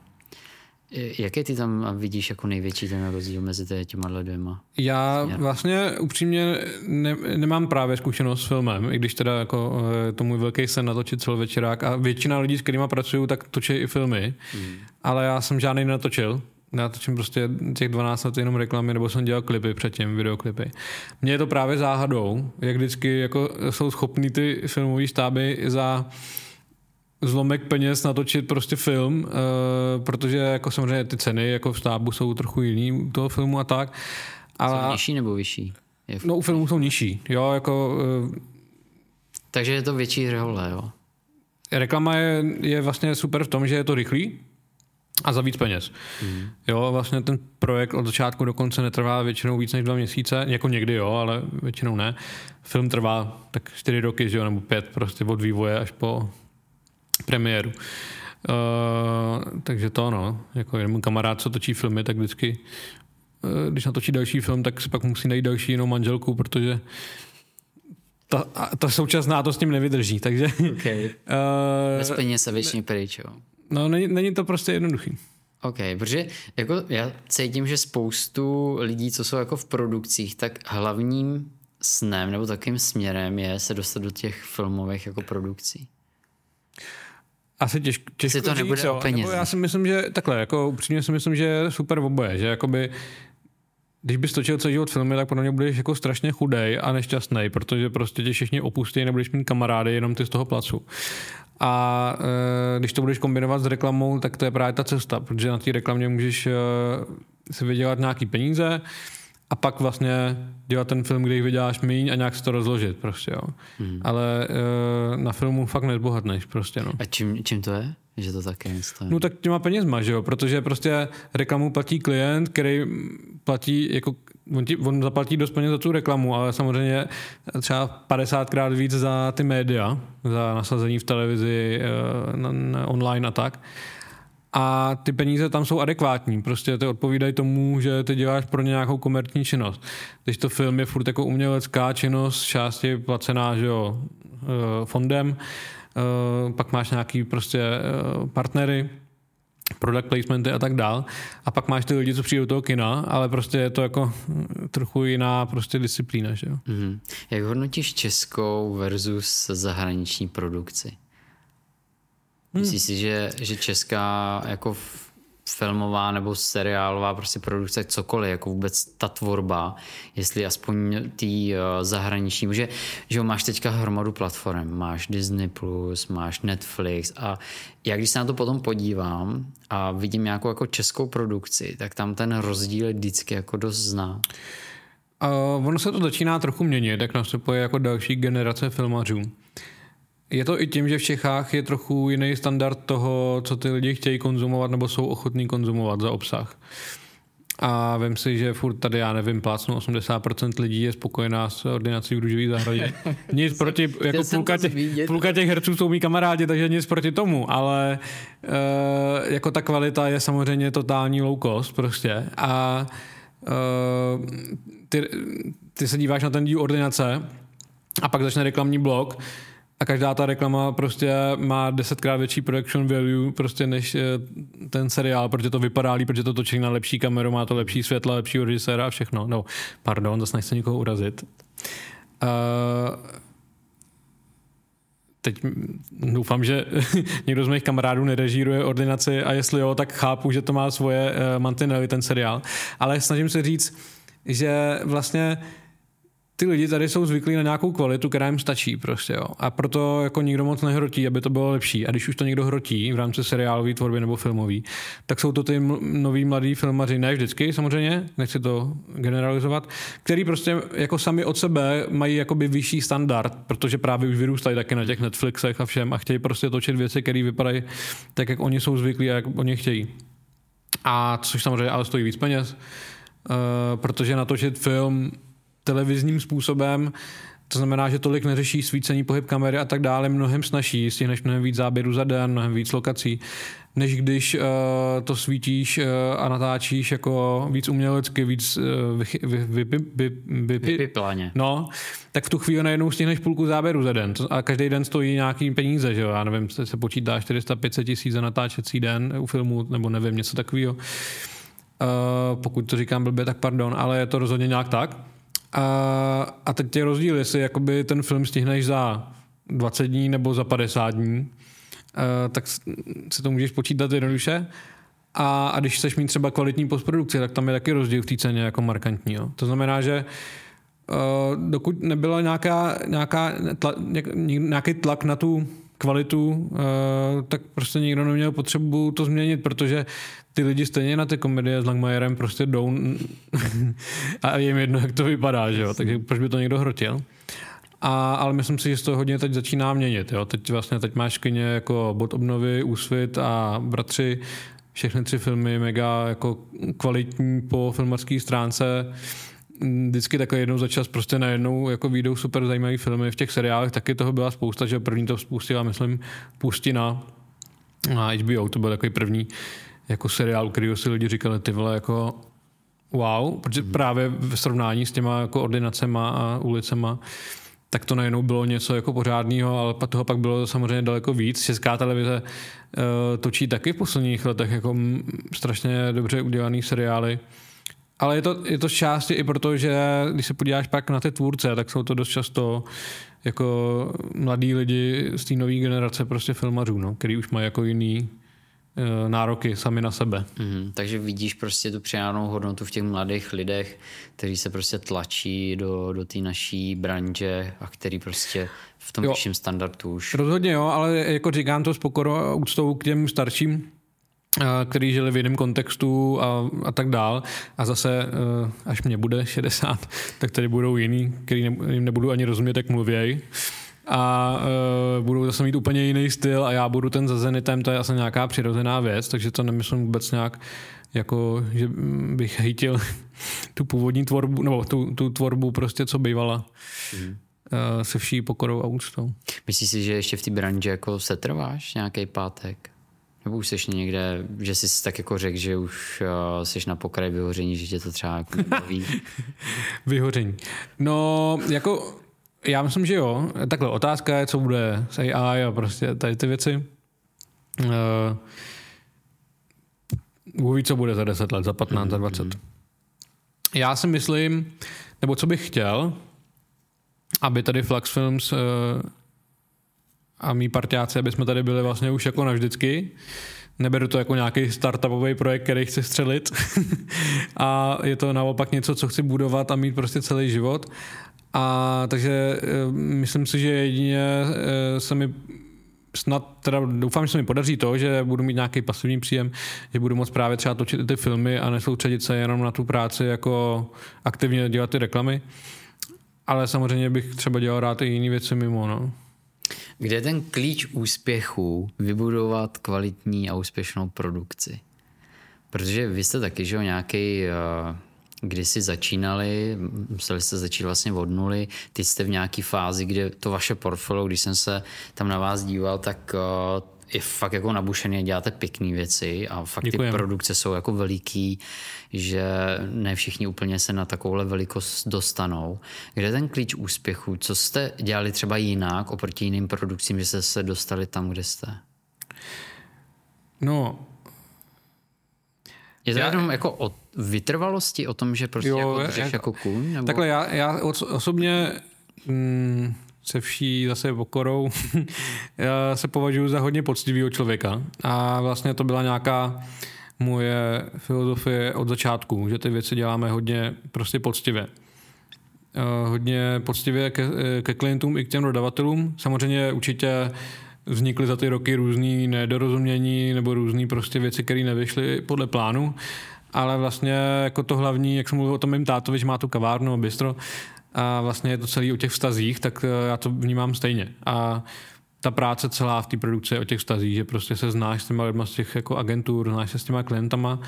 Jaké ty tam vidíš jako největší ten rozdíl mezi těma dvěma? Já směr? vlastně upřímně ne, nemám právě zkušenost s filmem, i když teda jako eh, to můj velký sen natočit celovečerák a většina lidí, s kterými pracuju, tak točí i filmy, hmm. ale já jsem žádný natočil, já točím prostě těch 12 let jenom reklamy, nebo jsem dělal klipy předtím, videoklipy. Mně je to právě záhadou, jak vždycky jako jsou schopný ty filmové stáby za zlomek peněz natočit prostě film, uh, protože jako samozřejmě ty ceny jako v stábu jsou trochu jiný u toho filmu a tak. Ale, jsou nižší nebo vyšší? Je v... No u filmů jsou nižší, jo, jako... Uh, Takže je to větší role, jo? Reklama je, je vlastně super v tom, že je to rychlý, a za víc peněz. Mm. Jo, vlastně ten projekt od začátku do konce netrvá většinou víc než dva měsíce, jako někdy jo, ale většinou ne. Film trvá tak čtyři roky, že jo, nebo pět prostě od vývoje až po premiéru. Uh, takže to no, jako jenom kamarád, co točí filmy, tak vždycky, uh, když natočí další film, tak si pak musí najít další jinou manželku, protože ta, ta současná to s ním nevydrží, takže... Okay. Uh, (laughs) Bez peněz se většině pryč, jo. No, není, není to prostě jednoduchý. OK, protože jako já cítím, že spoustu lidí, co jsou jako v produkcích, tak hlavním snem nebo takým směrem je se dostat do těch filmových jako produkcí. Asi těžko, těžko to nebude říct, o Já si myslím, že takhle, jako upřímně si myslím, že super oboje, že jakoby když bys točil celý život filmy, tak podle mě budeš jako strašně chudej a nešťastný, protože prostě tě všichni opustí, nebudeš mít kamarády, jenom ty z toho placu. A e, když to budeš kombinovat s reklamou, tak to je právě ta cesta, protože na té reklamě můžeš e, si vydělat nějaký peníze a pak vlastně dělat ten film, kde jich vyděláš míň a nějak si to rozložit prostě, jo. Hmm. Ale e, na filmu fakt nezbohatneš prostě, no. A čím, čím to je? Že to také stojí. No tak těma penězma, že jo, protože prostě reklamu platí klient, který platí jako on, ti, on zaplatí dost peněz za tu reklamu, ale samozřejmě třeba 50krát víc za ty média, za nasazení v televizi, eh, na, na online a tak. A ty peníze tam jsou adekvátní, prostě ty odpovídají tomu, že ty děláš pro ně nějakou komerční činnost. Když to film je furt jako umělecká činnost, části placená že jo, eh, fondem, eh, pak máš nějaký prostě partnery, product placementy a tak dál. A pak máš ty lidi, co přijdou do toho kina, ale prostě je to jako trochu jiná prostě disciplína, že jo. Mm-hmm. Jak hodnotíš českou versus zahraniční produkci? Hmm. Myslíš si, že, že česká jako filmová nebo seriálová prostě produkce, cokoliv, jako vůbec ta tvorba, jestli aspoň tý uh, zahraniční, že, že máš teďka hromadu platform, máš Disney+, Plus, máš Netflix a já když se na to potom podívám a vidím nějakou jako českou produkci, tak tam ten rozdíl je vždycky jako dost zná. Uh, ono se to začíná trochu měnit, tak nastupuje jako další generace filmařů. Je to i tím, že v Čechách je trochu jiný standard toho, co ty lidi chtějí konzumovat nebo jsou ochotní konzumovat za obsah. A vím si, že furt tady, já nevím, plácnu 80% lidí je spokojená s ordinací v růžový zahradě. (laughs) Nic proti, jako půlka těch, půlka těch herců jsou mý kamarádi, takže nic proti tomu, ale uh, jako ta kvalita je samozřejmě totální low cost prostě. A uh, ty, ty se díváš na ten díl ordinace a pak začne reklamní blok a každá ta reklama prostě má desetkrát větší production value prostě než eh, ten seriál, protože to vypadá líp, protože to točí na lepší kameru, má to lepší světla, lepší režiséra a všechno. No, pardon, zase nechci nikoho urazit. Uh, teď doufám, že (laughs) někdo z mých kamarádů nerežíruje ordinaci a jestli jo, tak chápu, že to má svoje uh, mantinely, ten seriál. Ale snažím se říct, že vlastně uh, ty lidi tady jsou zvyklí na nějakou kvalitu, která jim stačí prostě, jo. A proto jako nikdo moc nehrotí, aby to bylo lepší. A když už to někdo hrotí v rámci seriálové tvorby nebo filmový, tak jsou to ty noví mladí filmaři, ne vždycky samozřejmě, nechci to generalizovat, který prostě jako sami od sebe mají jakoby vyšší standard, protože právě už vyrůstají taky na těch Netflixech a všem a chtějí prostě točit věci, které vypadají tak, jak oni jsou zvyklí a jak oni chtějí. A což samozřejmě ale stojí víc peněz, uh, protože natočit film televizním způsobem, to znamená, že tolik neřeší svícení pohyb kamery a tak dále, mnohem snaží, stihneš mnohem víc záběrů za den, mnohem víc lokací, než když uh, to svítíš uh, a natáčíš jako víc umělecky, víc uh, vy, vy, vy, vy, vy, vypiplaně. No, tak v tu chvíli najednou stihneš půlku záběru za den a každý den stojí nějaký peníze, že jo, já nevím, se počítá 400-500 tisíc za natáčecí den u filmu, nebo nevím, něco takového. Uh, pokud to říkám blbě, tak pardon, ale je to rozhodně nějak tak. A, a teď je rozdíl, jestli jakoby ten film stihneš za 20 dní nebo za 50 dní, uh, tak si to můžeš počítat jednoduše. A, a když chceš mít třeba kvalitní postprodukci, tak tam je taky rozdíl v té ceně jako markantní. Jo. To znamená, že uh, dokud nebyla nějaká, nějaká tla, nějaký tlak na tu kvalitu, uh, tak prostě nikdo neměl potřebu to změnit, protože ty lidi stejně na ty komedie s Langmajerem prostě jdou (laughs) a je jim jedno, jak to vypadá, že jo? takže proč by to někdo hrotil? A, ale myslím si, že se to hodně teď začíná měnit. Jo? Teď vlastně teď máš kyně jako bod obnovy, úsvit a bratři, všechny tři filmy mega jako kvalitní po filmarské stránce vždycky takhle jednou za čas prostě najednou jako výjdou super zajímavé filmy v těch seriálech, taky toho byla spousta, že první to spustila, myslím, Pustina na HBO, to byl takový první jako seriál, který si lidi říkali, ty vole, jako wow, protože mm. právě v srovnání s těma jako ordinacema a ulicema tak to najednou bylo něco jako pořádného, ale toho pak bylo samozřejmě daleko víc. Česká televize uh, točí taky v posledních letech jako strašně dobře udělaný seriály. Ale je to, je to části i proto, že když se podíváš pak na ty tvůrce, tak jsou to dost často jako mladí lidi z té nové generace prostě filmařů, no, který už mají jako jiný nároky sami na sebe. Mm, takže vidíš prostě tu přidanou hodnotu v těch mladých lidech, kteří se prostě tlačí do, do té naší branže a který prostě v tom vyšším standardu už. Rozhodně jo, ale jako říkám to s pokorou a úctou k těm starším, eh, který žili v jiném kontextu a, a tak dál. A zase, eh, až mě bude 60, (laughs) tak tady budou jiný, který ne, jim nebudu ani rozumět, jak mluvěj a uh, budou zase mít úplně jiný styl a já budu ten za Zenitem, to je asi nějaká přirozená věc, takže to nemyslím vůbec nějak jako, že bych hejtil (laughs) tu původní tvorbu, nebo tu, tu tvorbu prostě, co bývala. Mm. Uh, se vší pokorou a úctou. Myslíš si, že ještě v té branži jako setrváš nějaký pátek? Nebo už jsi někde, že jsi tak jako řekl, že už uh, jsi na pokraji vyhoření, že tě to třeba jako (laughs) vyhoření. No, jako já myslím, že jo. Takhle, otázka je, co bude s AI a prostě tady ty věci. Uh, Bůh co bude za 10 let, za 15, mm, za 20. Mm. Já si myslím, nebo co bych chtěl, aby tady Flux Films uh, a mý partiáci, aby jsme tady byli vlastně už jako navždycky. Neberu to jako nějaký startupový projekt, který chci střelit. (laughs) a je to naopak něco, co chci budovat a mít prostě celý život. A takže eh, myslím si, že jedině eh, se mi snad, teda doufám, že se mi podaří to, že budu mít nějaký pasivní příjem, že budu moct právě třeba točit ty filmy a nesoustředit se jenom na tu práci, jako aktivně dělat ty reklamy. Ale samozřejmě bych třeba dělal rád i jiné věci mimo, no. Kde je ten klíč úspěchu vybudovat kvalitní a úspěšnou produkci? Protože vy jste taky, že jo, nějaký uh, kdy jsi začínali, museli jste začít vlastně od nuly, teď jste v nějaké fázi, kde to vaše portfolio, když jsem se tam na vás díval, tak uh, je fakt jako nabušený, děláte pěkné věci a fakt Děkujem. ty produkce jsou jako veliký, že ne všichni úplně se na takovouhle velikost dostanou. Kde je ten klíč úspěchu? Co jste dělali třeba jinak oproti jiným produkcím, že jste se dostali tam, kde jste? No, je to já, jenom jako o vytrvalosti, o tom, že prostě jo, jako dřeš jako, jako kůň? Nebo? Takhle já, já osobně mm, se vší zase pokorou (laughs) já se považuji za hodně poctivého člověka a vlastně to byla nějaká moje filozofie od začátku, že ty věci děláme hodně prostě poctivě. Uh, hodně poctivě ke, ke klientům i k těm dodavatelům. Samozřejmě určitě vznikly za ty roky různé nedorozumění nebo různé prostě věci, které nevyšly podle plánu, ale vlastně jako to hlavní, jak jsem mluvil o tom mým tátovi, že má tu kavárnu a bistro a vlastně je to celý o těch vztazích, tak eh, já to vnímám stejně. A ta práce celá v té produkci je o těch vztazích, že prostě se znáš s těma lidma z těch jako agentur, znáš se s těma klientama,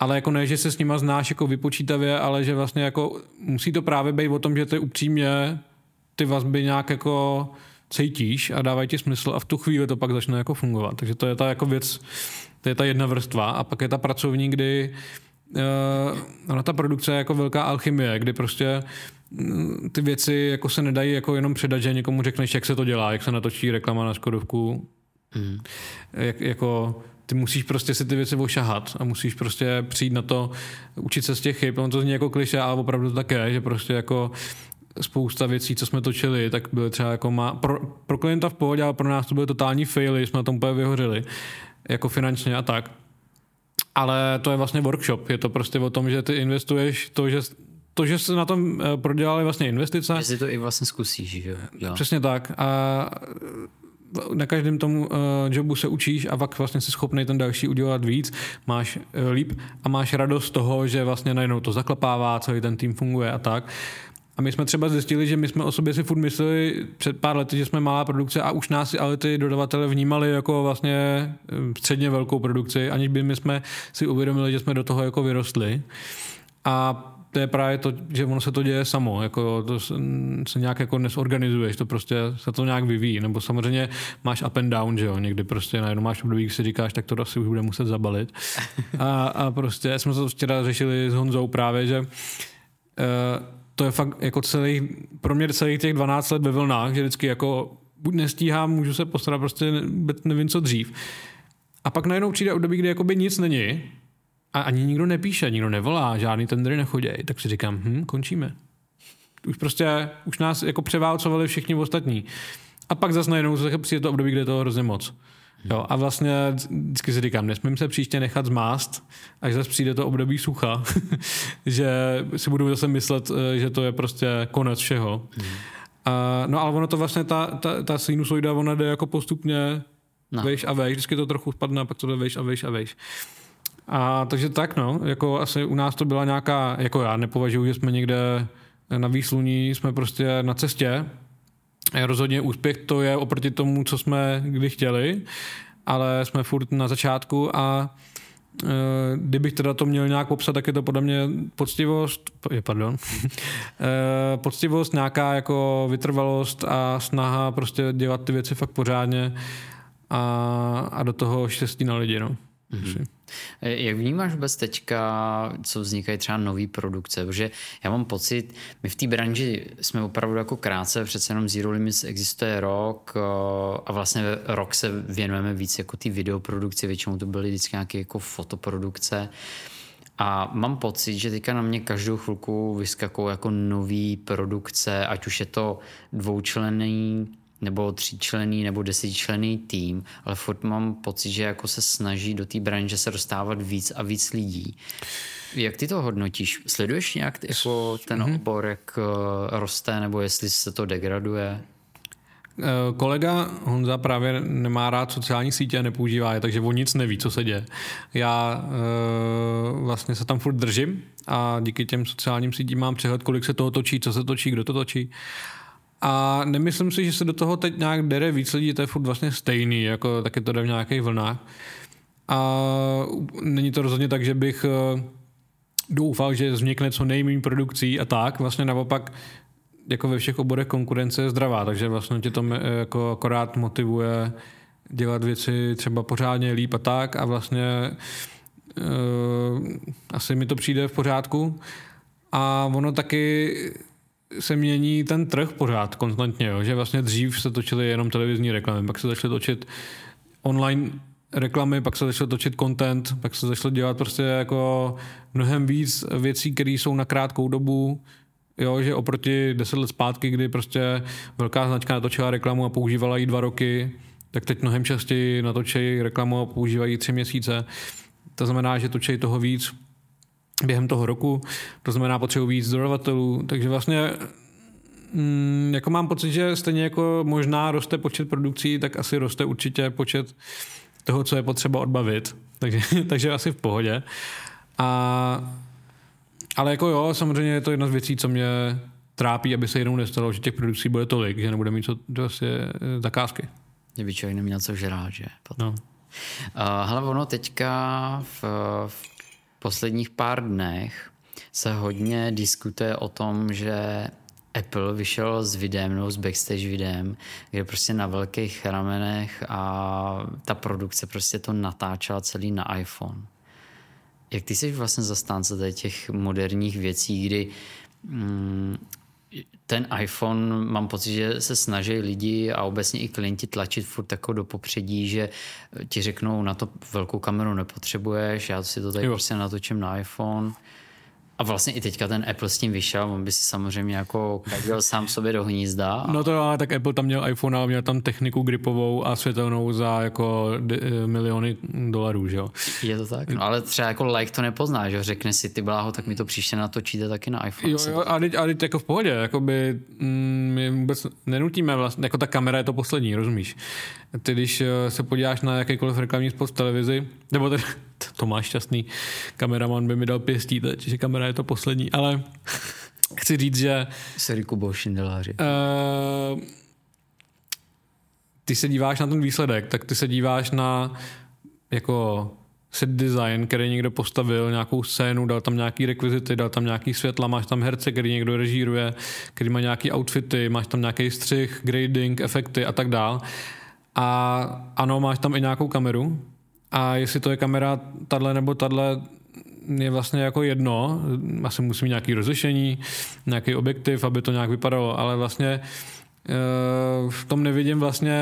ale jako ne, že se s nima znáš jako vypočítavě, ale že vlastně jako musí to právě být o tom, že ty upřímně ty vazby nějak jako cítíš a dávají ti smysl a v tu chvíli to pak začne jako fungovat. Takže to je ta jako věc, to je ta jedna vrstva a pak je ta pracovní, kdy uh, ta produkce je jako velká alchymie, kdy prostě uh, ty věci jako se nedají jako jenom předat, že někomu řekneš, jak se to dělá, jak se natočí reklama na Škodovku. Mm. Jak, jako ty musíš prostě si ty věci ošahat a musíš prostě přijít na to, učit se z těch chyb. On to zní jako kliše, ale opravdu to tak je, že prostě jako spousta věcí, co jsme točili, tak byly třeba jako má, pro, pro klienta v pohodě, ale pro nás to byly totální faily, jsme na tom úplně vyhořili, jako finančně a tak. Ale to je vlastně workshop, je to prostě o tom, že ty investuješ to, že to, že se na tom eh, prodělali vlastně investice. Že si to i vlastně zkusíš, že jo? Přesně tak. A na každém tomu uh, jobu se učíš a pak vlastně jsi schopný ten další udělat víc, máš uh, líp a máš radost z toho, že vlastně najednou to zaklapává, celý ten tým funguje a tak. A my jsme třeba zjistili, že my jsme o sobě si furt mysleli před pár lety, že jsme malá produkce a už nás ale ty dodavatele vnímali jako vlastně eh, středně velkou produkci, aniž by my jsme si uvědomili, že jsme do toho jako vyrostli. A to je právě to, že ono se to děje samo, jako to se, se nějak jako nesorganizuješ, to prostě se to nějak vyvíjí, nebo samozřejmě máš up and down, že jo, někdy prostě najednou máš období, když si říkáš, tak to asi už bude muset zabalit. (laughs) A, a prostě jsme to včera řešili s Honzou právě, že uh, to je fakt jako celý, pro mě celých těch 12 let ve vlnách, že vždycky jako buď nestíhám, můžu se postarat, prostě nevím co dřív. A pak najednou přijde období, kdy jakoby nic není a ani nikdo nepíše, nikdo nevolá, žádný tendry nechodí, tak si říkám, hm, končíme. Už prostě, už nás jako převálcovali všichni ostatní. A pak zase najednou přijde to období, kde je to hrozně moc. Jo, a vlastně vždycky si říkám, nesmím se příště nechat zmást, až zase přijde to období sucha, (laughs) že si budu zase myslet, eh, že to je prostě konec všeho. Hmm. A, no ale ono to vlastně, ta, ta, ta sinusoida, ona jde jako postupně no. vejš a vejš, vždycky to trochu spadne a pak to jde vejš a vejš a vejš. A takže tak no, jako asi u nás to byla nějaká, jako já nepovažuji, že jsme někde na výsluní, jsme prostě na cestě, Rozhodně úspěch to je oproti tomu, co jsme kdy chtěli, ale jsme furt na začátku a e, kdybych teda to měl nějak popsat, tak je to podle mě poctivost, pardon, (laughs) e, poctivost, nějaká jako vytrvalost a snaha prostě dělat ty věci fakt pořádně a, a do toho štěstí na lidi, no. Mm-hmm. Jak vnímáš vůbec teďka, co vznikají třeba nové produkce? Protože já mám pocit, my v té branži jsme opravdu jako krátce, přece jenom Zero Limits existuje rok eh, a vlastně rok se věnujeme víc jako ty videoprodukci, většinou to byly vždycky nějaké jako fotoprodukce. A mám pocit, že teďka na mě každou chvilku vyskakují jako nový produkce, ať už je to dvoučlený nebo tříčlený nebo desetičlený tým, ale furt mám pocit, že jako se snaží do té branže se dostávat víc a víc lidí. Jak ty to hodnotíš? Sleduješ nějak jako ten mm-hmm. obor, jak eh, roste, nebo jestli se to degraduje? Eh, kolega Honza právě nemá rád sociální sítě a nepoužívá je, takže on nic neví, co se děje. Já e, vlastně se tam furt držím a díky těm sociálním sítím mám přehled, kolik se toho točí, co se točí, kdo to točí. A nemyslím si, že se do toho teď nějak dere víc lidí, to je furt vlastně stejný, jako taky to jde v nějakých vlnách. A není to rozhodně tak, že bych eh, doufal, že vznikne co nejméně produkcí a tak. Vlastně naopak jako ve všech oborech konkurence je zdravá, takže vlastně tě to jako akorát motivuje dělat věci třeba pořádně líp a tak a vlastně uh, asi mi to přijde v pořádku. A ono taky se mění ten trh pořád konstantně, jo? že vlastně dřív se točily jenom televizní reklamy, pak se začaly točit online reklamy, pak se začalo točit content, pak se začalo dělat prostě jako mnohem víc věcí, které jsou na krátkou dobu, jo, že oproti deset let zpátky, kdy prostě velká značka natočila reklamu a používala ji dva roky, tak teď mnohem častěji natočí reklamu a používají tři měsíce. To znamená, že točí toho víc během toho roku, to znamená potřebují víc dodavatelů, takže vlastně mm, jako mám pocit, že stejně jako možná roste počet produkcí, tak asi roste určitě počet toho, co je potřeba odbavit, (laughs) takže, takže asi v pohodě. A, ale jako jo, samozřejmě je to jedna z věcí, co mě trápí, aby se jednou nestalo, že těch produkcí bude tolik, že nebude mít co vlastně zakázky. Kdyby člověk neměl co žrát, že? Potom. No. Uh, hele, ono teďka v, v posledních pár dnech se hodně diskutuje o tom, že Apple vyšel s videem, nebo s backstage videem, kde prostě na velkých ramenech a ta produkce prostě to natáčela celý na iPhone. Jak ty jsi vlastně zastánce těch moderních věcí, kdy mm, ten iPhone, mám pocit, že se snaží lidi a obecně i klienti tlačit furt jako do popředí, že ti řeknou, na to velkou kameru nepotřebuješ, já si to tady jo. prostě natočím na iPhone. A vlastně i teďka ten Apple s tím vyšel, on by si samozřejmě jako kadil sám sobě do hnízda. No to ale tak Apple tam měl iPhone a měl tam techniku gripovou a světelnou za jako de, eh, miliony dolarů, že jo? Je to tak? No ale třeba jako like to nepozná, že řekne si ty bláho, tak mi to příště natočíte taky na iPhone. Jo, jo a teď, a teď jako v pohodě, jakoby mm, my vůbec nenutíme vlastně, jako ta kamera je to poslední, rozumíš? Ty když eh, se podíváš na jakýkoliv reklamní spot v televizi, nebo tedy Tomáš Šťastný, kameraman by mi dal pěstí teď, že kamera je to poslední, ale (laughs) chci říct, že... Seri Kubo Šindeláři. Uh, ty se díváš na ten výsledek, tak ty se díváš na jako set design, který někdo postavil, nějakou scénu, dal tam nějaký rekvizity, dal tam nějaký světla, máš tam herce, který někdo režíruje, který má nějaký outfity, máš tam nějaký střih, grading, efekty a tak dál. A ano, máš tam i nějakou kameru, a jestli to je kamera tahle nebo tahle, je vlastně jako jedno, asi musí mít nějaký rozlišení, nějaký objektiv, aby to nějak vypadalo, ale vlastně eh, v tom nevidím vlastně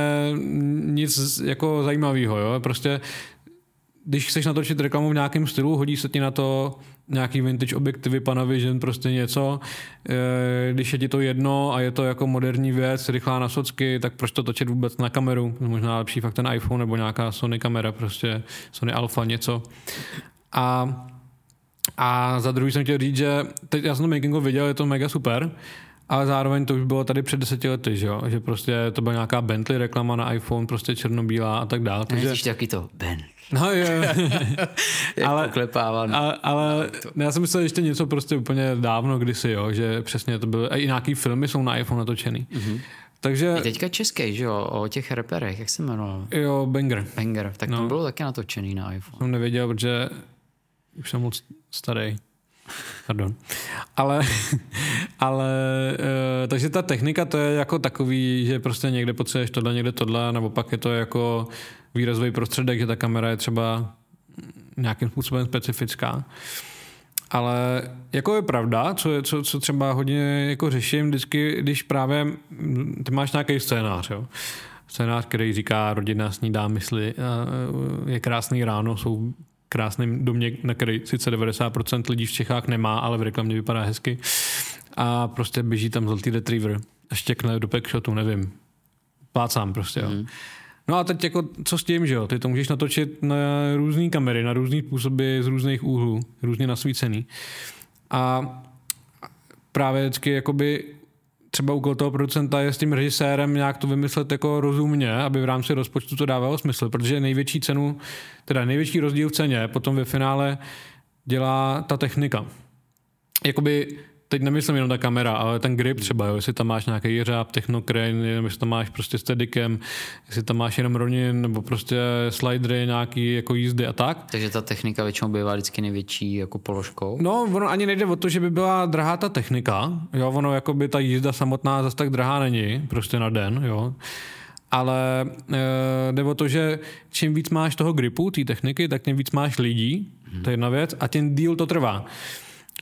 nic jako zajímavého, jo, prostě když chceš natočit reklamu v nějakém stylu, hodí se ti na to nějaký vintage objektivy, Panavision, prostě něco. Eh, když je ti to jedno a je to jako moderní věc, rychlá na socky, tak proč to točit vůbec na kameru? Možná lepší fakt ten iPhone nebo nějaká Sony kamera, prostě Sony Alpha něco. A a za druhý jsem chtěl říct, že teď já jsem to makingu viděl, je to mega super, ale zároveň to už bylo tady před deseti lety, že, jo? že prostě to byla nějaká Bentley reklama na iPhone, prostě černobílá a tak dále. Takže... taky to, Ben. No jo. (laughs) ale, ale, ale já jsem myslel ještě něco prostě úplně dávno kdysi, jo, že přesně to bylo, i nějaký filmy jsou na iPhone natočený. Mm-hmm. Takže... I teďka český, že jo, o těch reperech, jak se jmenoval? Jo, Banger. Banger, tak no. to bylo taky natočený na iPhone. Jsem nevěděl, protože už jsem moc starý. Pardon. Ale, ale e, takže ta technika to je jako takový, že prostě někde potřebuješ tohle, někde tohle, nebo pak je to jako výrazový prostředek, že ta kamera je třeba nějakým způsobem specifická. Ale jako je pravda, co, je, co, co třeba hodně jako řeším vždycky, když právě ty máš nějaký scénář, jo. Scénář, který říká rodina snídá mysli, je krásný ráno, jsou krásným domě, na který sice 90% lidí v Čechách nemá, ale v reklamě vypadá hezky. A prostě běží tam zlatý retriever a štěkne do packshotu, nevím. Plácám prostě, jo. Mm. No a teď jako, co s tím, že jo? Ty to můžeš natočit na různé kamery, na různé způsoby, z různých úhlů, různě nasvícený. A právě vždycky jakoby třeba úkol toho producenta je s tím režisérem nějak to vymyslet jako rozumně, aby v rámci rozpočtu to dávalo smysl, protože největší cenu, teda největší rozdíl v ceně potom ve finále dělá ta technika. Jakoby teď nemyslím jenom ta kamera, ale ten grip třeba, jo, jestli tam máš nějaký jeřáb, technokrane, jestli tam máš prostě steadikem, jestli tam máš jenom ronin, nebo prostě slidery, nějaký jako jízdy a tak. Takže ta technika většinou bývá vždycky největší jako položkou? No, ono ani nejde o to, že by byla drahá ta technika, jo, ono jako by ta jízda samotná zase tak drahá není, prostě na den, jo ale e, jde o to, že čím víc máš toho gripu, té techniky, tak tím víc máš lidí, to je jedna věc, a tím díl to trvá.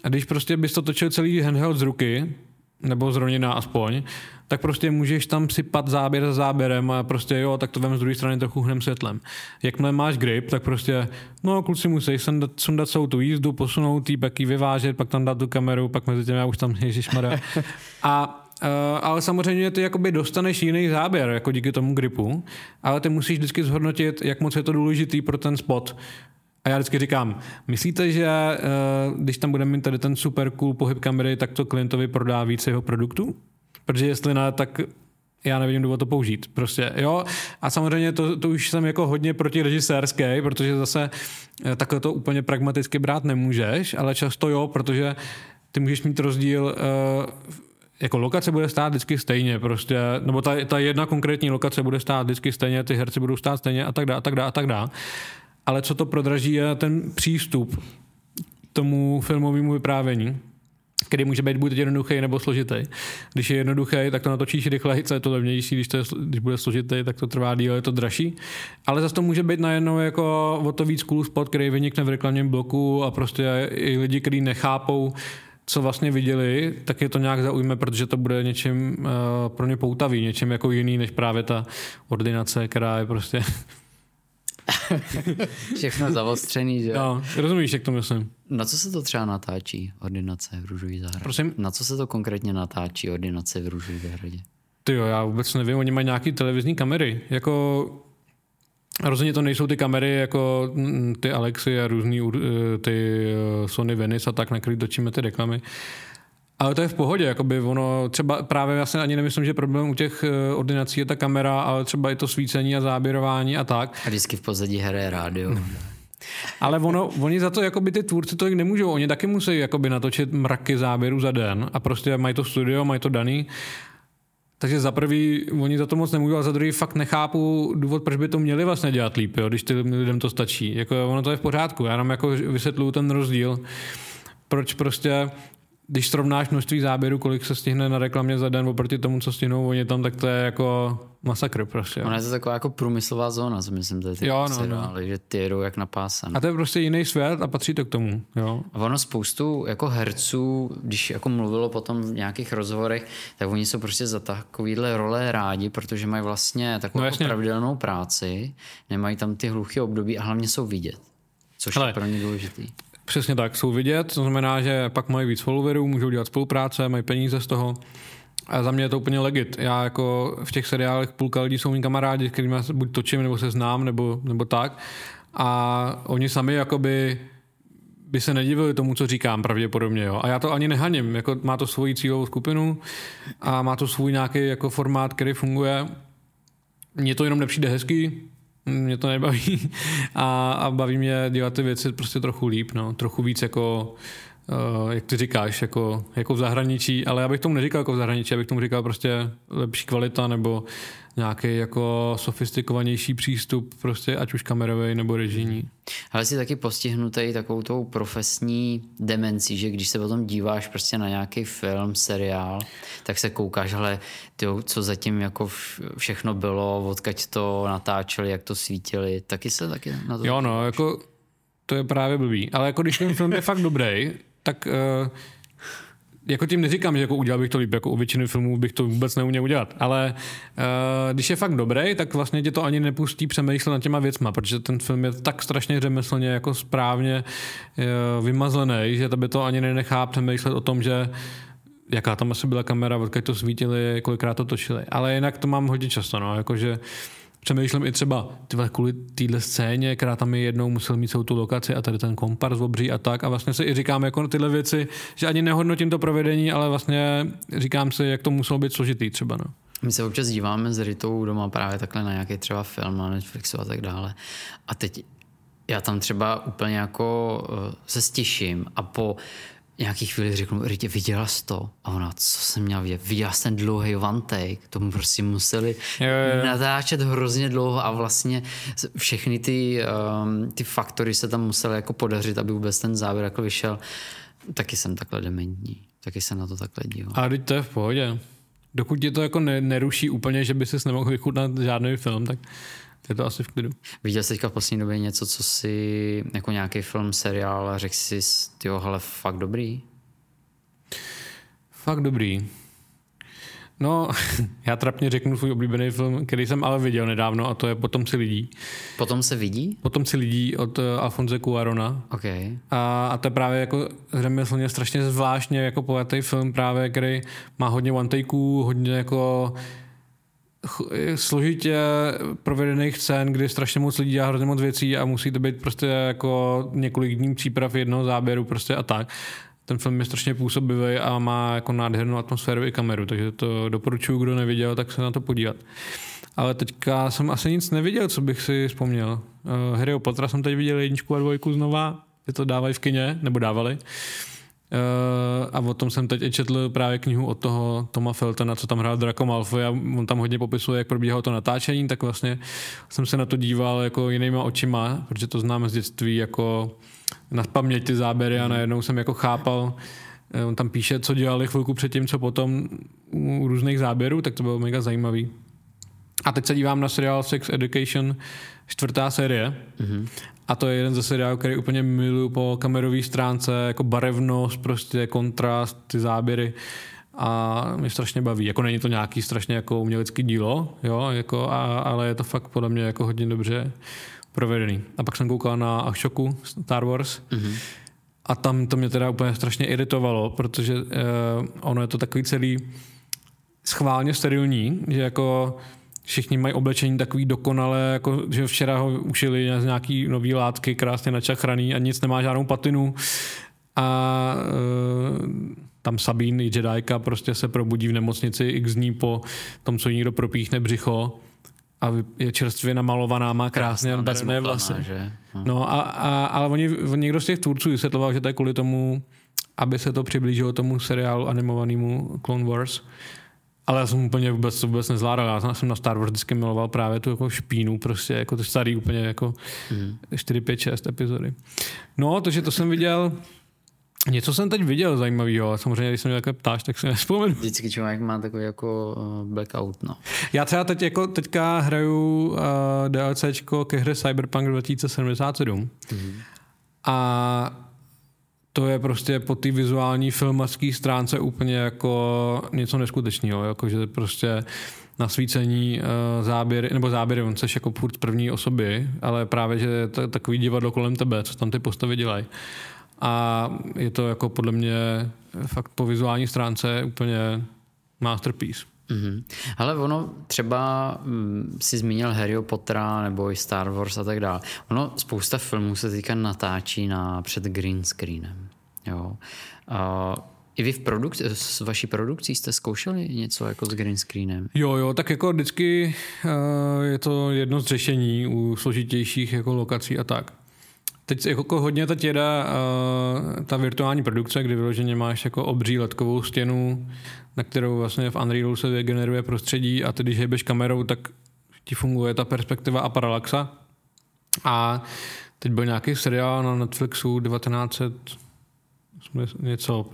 A když prostě bys to točil celý handheld z ruky, nebo z ronina aspoň, tak prostě můžeš tam sypat záběr za záběrem a prostě jo, tak to vem z druhé strany trochu hném světlem. Jakmile máš grip, tak prostě, no kluci musí sundat, sundat celou tu jízdu, posunout tý, pak ji vyvážet, pak tam dát tu kameru, pak mezi tím já už tam ježišmarja. (laughs) A Uh, ale samozřejmě ty jakoby dostaneš jiný záběr, jako díky tomu gripu, ale ty musíš vždycky zhodnotit, jak moc je to důležitý pro ten spot. A já vždycky říkám, myslíte, že uh, když tam budeme mít tady ten super cool pohyb kamery, tak to klientovi prodá více jeho produktů? Protože jestli ne, tak já nevím důvod to použít. Prostě, jo. A samozřejmě to, to už jsem jako hodně protirežisérský, protože zase eh, takhle to úplně pragmaticky brát nemůžeš, ale často jo, protože ty můžeš mít rozdíl uh, jako lokace bude stát vždycky stejně, prostě, nebo ta, ta jedna konkrétní lokace bude stát vždycky stejně, ty herci budou stát stejně a tak dále, a tak dále, a tak dále. Ale co to prodraží je ten přístup tomu filmovému vyprávění, který může být buď jednoduchý nebo složitý. Když je jednoduchý, tak to natočíš rychleji, co je to levnější, když, to je, když bude složitý, tak to trvá díl, je to dražší. Ale zase to může být najednou jako o to víc cool spot, který vynikne v reklamním bloku a prostě i lidi, kteří nechápou, co vlastně viděli, tak je to nějak zaujme, protože to bude něčím uh, pro ně poutavý, něčím jako jiný, než právě ta ordinace, která je prostě... (laughs) (laughs) Všechno zavostřený, že? No, rozumíš, jak to myslím. Na co se to třeba natáčí, ordinace v Růžový zahradě? Prosím? Na co se to konkrétně natáčí, ordinace v Růžový zahradě? Ty jo, já vůbec nevím, oni mají nějaký televizní kamery, jako Rozhodně to nejsou ty kamery jako mm, ty Alexy a různý eh, ty eh, Sony Venice a tak, na který točíme ty reklamy. Ale to je v pohodě, jakoby ono, třeba právě já si ani nemyslím, že problém u těch eh, ordinací je ta kamera, ale třeba i to svícení a záběrování a tak. A vždycky v pozadí hraje rádio. Ale ono, oni za to, jakoby ty tvůrci to nemůžou, oni taky musí jakoby natočit mraky záběrů za den a prostě mají to studio, mají to daný takže za prvý oni za to moc nemůžou, a za druhý fakt nechápu důvod, proč by to měli vlastně dělat líp, jo, když ty lidem to stačí. Jako ono to je v pořádku, já jenom jako vysvětluju ten rozdíl, proč prostě když srovnáš množství záběrů, kolik se stihne na reklamě za den oproti tomu, co stihnou oni tam, tak to je jako masakr prostě. Ona je to taková jako průmyslová zóna, co myslím, že ty jo, no, no. že ty jedou jak na A to je prostě jiný svět a patří to k tomu. Jo. A ono spoustu jako herců, když jako mluvilo potom v nějakých rozhovorech, tak oni jsou prostě za takovýhle role rádi, protože mají vlastně takovou no, jako pravidelnou práci, nemají tam ty hluché období a hlavně jsou vidět, což Hele, je pro ně důležitý. Přesně tak, jsou vidět, to znamená, že pak mají víc followerů, můžou dělat spolupráce, mají peníze z toho. A za mě je to úplně legit. Já jako v těch seriálech půlka lidí jsou mý kamarádi, s kterými buď točím, nebo se znám, nebo, nebo tak. A oni sami jakoby by se nedivili tomu, co říkám pravděpodobně. Jo. A já to ani nehaním. Jako má to svoji cílovou skupinu a má to svůj nějaký jako formát, který funguje. Mně to jenom nepřijde hezký, mě to nebaví (laughs) a, a baví mě dělat ty věci prostě trochu líp, no. trochu víc jako Uh, jak ty říkáš, jako, jako v zahraničí, ale já bych tomu neříkal jako v zahraničí, já bych tomu říkal prostě lepší kvalita nebo nějaký jako sofistikovanější přístup, prostě ať už kamerový nebo režijní. Ale jsi taky postihnutý takovou tou profesní demencí, že když se potom díváš prostě na nějaký film, seriál, tak se koukáš, ale ty, co zatím jako všechno bylo, odkaď to natáčeli, jak to svítili, taky se taky na to Jo, no, jako to je právě blbý. Ale jako když ten film je fakt dobrý, tak uh, jako tím neříkám, že jako udělal bych to líp, jako u většiny filmů bych to vůbec neuměl udělat, ale uh, když je fakt dobrý, tak vlastně tě to ani nepustí přemýšlet nad těma věcma, protože ten film je tak strašně řemeslně jako správně uh, vymazlený, že to by to ani nenechá přemýšlet o tom, že jaká tam asi byla kamera, odkud to svítili, kolikrát to točili. Ale jinak to mám hodně často, no, jakože přemýšlím i třeba tyhle, kvůli téhle scéně, která tam je jednou musel mít celou tu lokaci a tady ten kompar obří a tak. A vlastně si i říkám jako tyhle věci, že ani nehodnotím to provedení, ale vlastně říkám si, jak to muselo být složitý třeba. No. My se občas díváme s Ritou doma právě takhle na nějaký třeba film na Netflixu a tak dále. A teď já tam třeba úplně jako uh, se stěším a po nějaký chvíli řeknu, Rytě, viděla jsi to? A ona, co jsem měla vidět? Viděla jsi ten dlouhý one take? Tomu prostě museli Jo, jo, natáčet hrozně dlouho a vlastně všechny ty, um, ty faktory se tam musely jako podařit, aby vůbec ten závěr jako vyšel. Taky jsem takhle dementní. Taky se na to takhle dívám. A teď to je v pohodě. Dokud tě to jako ne, neruší úplně, že by si nemohl vychutnat žádný film, tak je to asi v klidu. Viděl jsi teďka v poslední době něco, co si jako nějaký film, seriál a řekl si, jo, hele, fakt dobrý? Fakt dobrý. No, (laughs) já trapně řeknu svůj oblíbený film, který jsem ale viděl nedávno a to je Potom si lidí. Potom se vidí? Potom si lidí od uh, Alfonse Cuarona. OK. A, a to je právě jako řemeslně strašně zvláštně jako pojatý film právě, který má hodně one takeů, hodně jako složitě provedených scén, kdy strašně moc lidí dělá hrozně moc věcí a musí to být prostě jako několik dní příprav jednoho záběru prostě a tak. Ten film je strašně působivý a má jako nádhernou atmosféru i kameru, takže to doporučuji, kdo neviděl, tak se na to podívat. Ale teďka jsem asi nic neviděl, co bych si vzpomněl. Uh, Harryho jsem teď viděl jedničku a dvojku znova, je to dávají v kině, nebo dávali. Uh, a o tom jsem teď četl právě knihu od toho Toma Feltona, co tam hrál Draco Malfoy a on tam hodně popisuje, jak probíhalo to natáčení, tak vlastně jsem se na to díval jako jinýma očima, protože to známe z dětství jako na paměť ty záběry a najednou jsem jako chápal, eh, on tam píše, co dělali chvilku předtím, co potom u různých záběrů, tak to bylo mega zajímavý. A teď se dívám na seriál Sex Education, čtvrtá série. Mm-hmm. A to je jeden ze seriálů, který úplně miluju po kamerové stránce, jako barevnost, prostě kontrast, ty záběry a mě strašně baví. Jako není to nějaký strašně jako umělecký dílo, jo, jako, a, ale je to fakt podle mě jako hodně dobře provedený. A pak jsem koukal na Ashoku Star Wars mm-hmm. a tam to mě teda úplně strašně iritovalo, protože uh, ono je to takový celý schválně sterilní, že jako všichni mají oblečení takový dokonale, jako že včera ho ušili z nějaký nový látky, krásně načachraný a nic nemá žádnou patinu. A uh, tam Sabín i Jedajka prostě se probudí v nemocnici x dní po tom, co někdo propíchne břicho a je čerstvě namalovaná, má krásně barevné vlasy. Že? No, no a, a, ale oni, někdo z těch tvůrců vysvětloval, že to je kvůli tomu, aby se to přiblížilo tomu seriálu animovanému Clone Wars. Ale já jsem úplně vůbec, vůbec nezvládal. Já jsem na Star Wars vždycky miloval právě tu jako špínu, prostě jako to starý úplně jako mm. 4, 5, 6 epizody. No, takže to jsem viděl. Něco jsem teď viděl zajímavého, samozřejmě, když se mě takhle ptáš, tak si nespomenu. Vždycky člověk má takový jako uh, blackout, no. Já třeba teď jako teďka hraju uh, DLCčko ke hře Cyberpunk 2077 mm. a to je prostě po té vizuální filmařské stránce úplně jako něco neskutečného, jakože prostě nasvícení uh, záběry, nebo záběry, on seš jako furt první osoby, ale právě, že je to takový divadlo kolem tebe, co tam ty postavy dělají. A je to jako podle mě fakt po vizuální stránce úplně masterpiece. Mm-hmm. Ale ono třeba mm, si zmínil Harry Pottera nebo i Star Wars a tak dále. Ono spousta filmů se teďka natáčí na před green screenem. Jo. A i vy v produk- s vaší produkcí jste zkoušeli něco jako s green screenem? Jo, jo, tak jako vždycky uh, je to jedno z řešení u složitějších jako lokací a tak. Teď jako hodně teď jede uh, ta virtuální produkce, kdy vyloženě máš jako obří letkovou stěnu, na kterou vlastně v Unrealu se generuje prostředí a ty, když hejbeš kamerou, tak ti funguje ta perspektiva a paralaxa. A teď byl nějaký seriál na Netflixu 1900 něco,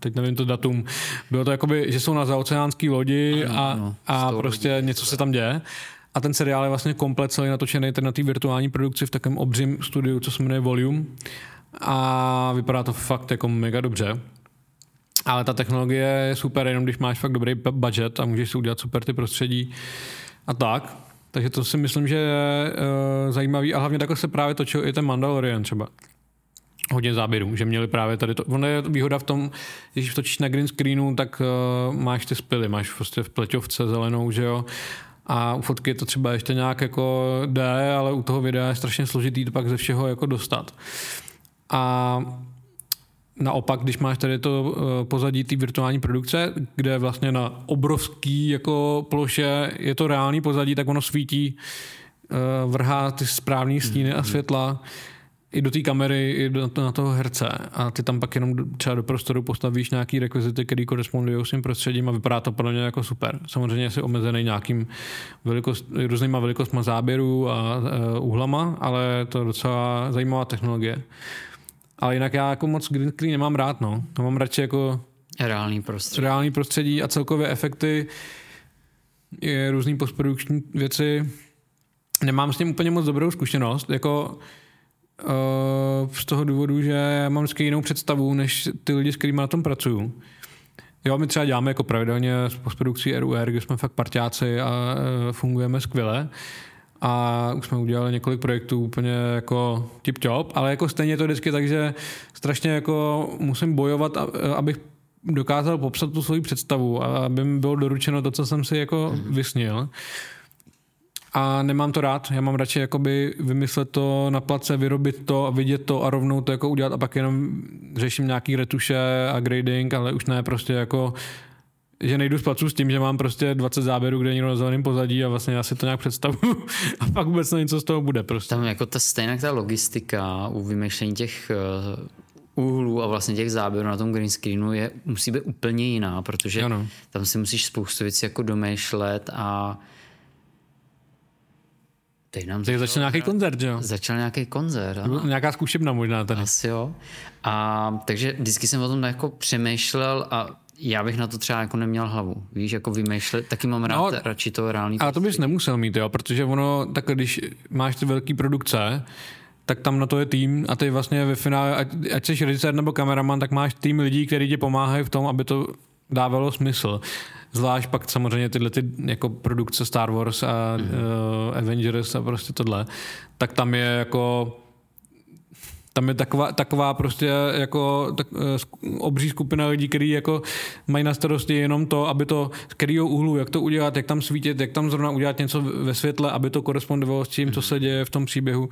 teď nevím to datum, bylo to jakoby, že jsou na zaoceánský lodi a, no, a prostě něco se tam děje. A ten seriál je vlastně komplet celý natočený na té virtuální produkci v takovém obřím studiu, co se jmenuje Volume. A vypadá to fakt jako mega dobře. Ale ta technologie je super, jenom když máš fakt dobrý budget a můžeš si udělat super ty prostředí a tak. Takže to si myslím, že je uh, zajímavý a hlavně takhle se právě točil i ten Mandalorian třeba hodně záběrů, že měli právě tady to. Ono je výhoda v tom, když točíš na green screenu, tak uh, máš ty spily, máš prostě v pleťovce zelenou, že jo. A u fotky to třeba ještě nějak jako jde, ale u toho videa je strašně složitý to pak ze všeho jako dostat. A Naopak, když máš tady to eh, pozadí té virtuální produkce, kde vlastně na obrovský jako ploše je to reálný pozadí, tak ono svítí, eh, vrhá ty správné stíny a mhm. světla i do té kamery, i do, na toho herce a ty tam pak jenom třeba do prostoru postavíš nějaký rekvizity, který korespondují s tím prostředím a vypadá to pro ně jako super. Samozřejmě jsi omezený nějakým velikost, různýma velikostma záběrů a uh, úhlama, ale to je docela zajímavá technologie. Ale jinak já jako moc green screen nemám rád, no. Já mám radši jako reální prostředí. Reální prostředí a celkově efekty, je různý postprodukční věci. Nemám s tím úplně moc dobrou zkušenost, jako uh, z toho důvodu, že mám vždycky jinou představu, než ty lidi, s kterými na tom pracuju. Jo, my třeba děláme jako pravidelně s postprodukcí RUR, kde jsme fakt partiáci a uh, fungujeme skvěle a už jsme udělali několik projektů úplně jako tip top, ale jako stejně to vždycky tak, že strašně jako musím bojovat, abych dokázal popsat tu svoji představu a aby mi bylo doručeno to, co jsem si jako mm. vysnil. A nemám to rád, já mám radši jakoby vymyslet to na place, vyrobit to a vidět to a rovnou to jako udělat a pak jenom řeším nějaký retuše a grading, ale už ne prostě jako že nejdu z placu s tím, že mám prostě 20 záběrů, kde je někdo na zeleném pozadí a vlastně já si to nějak představuju (laughs) a pak vůbec něco z toho bude prostě. Tam jako ta stejná ta logistika u vymýšlení těch uh, úhlů a vlastně těch záběrů na tom green screenu je, musí být úplně jiná, protože ano. tam si musíš spoustu věcí jako domýšlet a Teď nám začal, začal nějaký koncert, jo? Začal nějaký koncert, ano. Nějaká zkušebna možná tady. Asi jo. A, takže vždycky jsem o tom jako přemýšlel a já bych na to třeba jako neměl hlavu. Víš, jako vymýšlet, taky mám rád no, radši to reálný. Ale to bys nemusel mít, jo, protože ono, tak když máš ty velké produkce, tak tam na to je tým a ty vlastně ve finále, ať, ať jsi režisér nebo kameraman, tak máš tým lidí, kteří ti pomáhají v tom, aby to dávalo smysl. Zvlášť pak samozřejmě tyhle ty jako produkce Star Wars a mm-hmm. uh, Avengers a prostě tohle, tak tam je jako tam je taková, taková prostě jako tak, uh, obří skupina lidí, kteří jako mají na starosti jenom to, aby to, z kterého úhlu, jak to udělat, jak tam svítit, jak tam zrovna udělat něco ve světle, aby to korespondovalo s tím, co se děje v tom příběhu.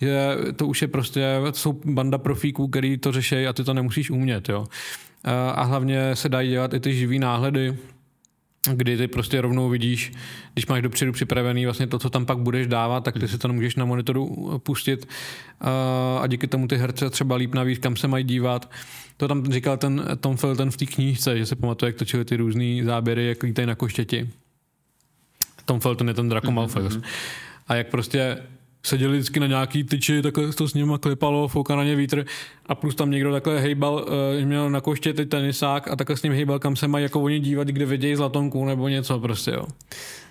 Že to už je prostě, jsou banda profíků, který to řeší a ty to nemusíš umět, jo. A hlavně se dají dělat i ty živý náhledy, kdy ty prostě rovnou vidíš, když máš dopředu připravený vlastně to, co tam pak budeš dávat, tak ty si to můžeš na monitoru pustit a díky tomu ty herce třeba líp navíc, kam se mají dívat. To tam říkal ten Tom Felton v té knížce, že se pamatuje, jak točili ty různé záběry, jak lítají na koštěti. Tom Felton je ten Draco Malfoy. Mm-hmm. A jak prostě seděli vždycky na nějaký tyči, takhle to s nima klepalo, fouká na ně vítr a plus tam někdo takhle hejbal, uh, měl na koště ty tenisák a takhle s ním hejbal, kam se mají jako oni dívat, kde vidějí zlatonku nebo něco prostě, jo.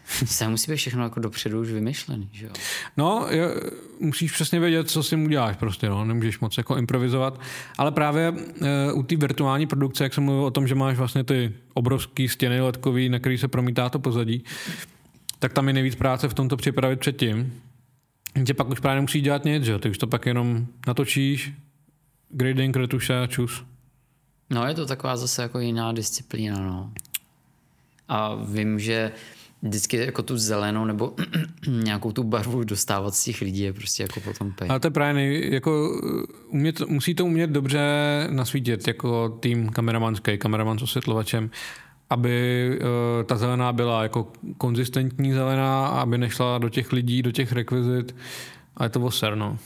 (laughs) Se musí být všechno jako dopředu už vymyšlený, že jo? No, je, musíš přesně vědět, co si mu děláš prostě, no, nemůžeš moc jako improvizovat, ale právě uh, u té virtuální produkce, jak jsem mluvil o tom, že máš vlastně ty obrovské stěny ledkový, na který se promítá to pozadí, tak tam je nejvíc práce v tomto připravit předtím, že pak už právě nemusíš dělat nic, že ty už to pak jenom natočíš, grading, retuše, čus. No je to taková zase jako jiná disciplína, no. A vím, že vždycky jako tu zelenou nebo (clears throat) nějakou tu barvu dostávat z těch lidí je prostě jako potom pej. Ale to je právě nej, jako umět, musí to umět dobře nasvítit jako tým kameramanský, kameraman s osvětlovačem aby uh, ta zelená byla jako konzistentní zelená, aby nešla do těch lidí, do těch rekvizit a je to voser, no.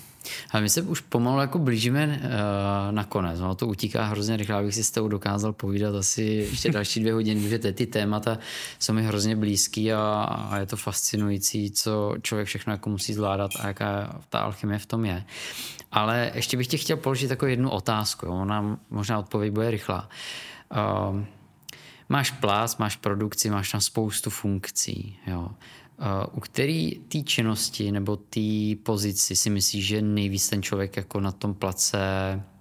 A my se už pomalu jako blížíme uh, na konec. No, to utíká hrozně rychle, abych si s tebou dokázal povídat asi ještě (laughs) další dvě hodiny, protože ty, ty témata jsou mi hrozně blízký a, a je to fascinující, co člověk všechno jako musí zvládat a jaká ta alchymie v tom je. Ale ještě bych tě chtěl položit takovou jednu otázku. Jo. Ona možná odpověď bude rychlá. Uh, máš plás, máš produkci, máš tam spoustu funkcí. Jo. U který té činnosti nebo té pozici si myslíš, že nejvíc ten člověk jako na tom place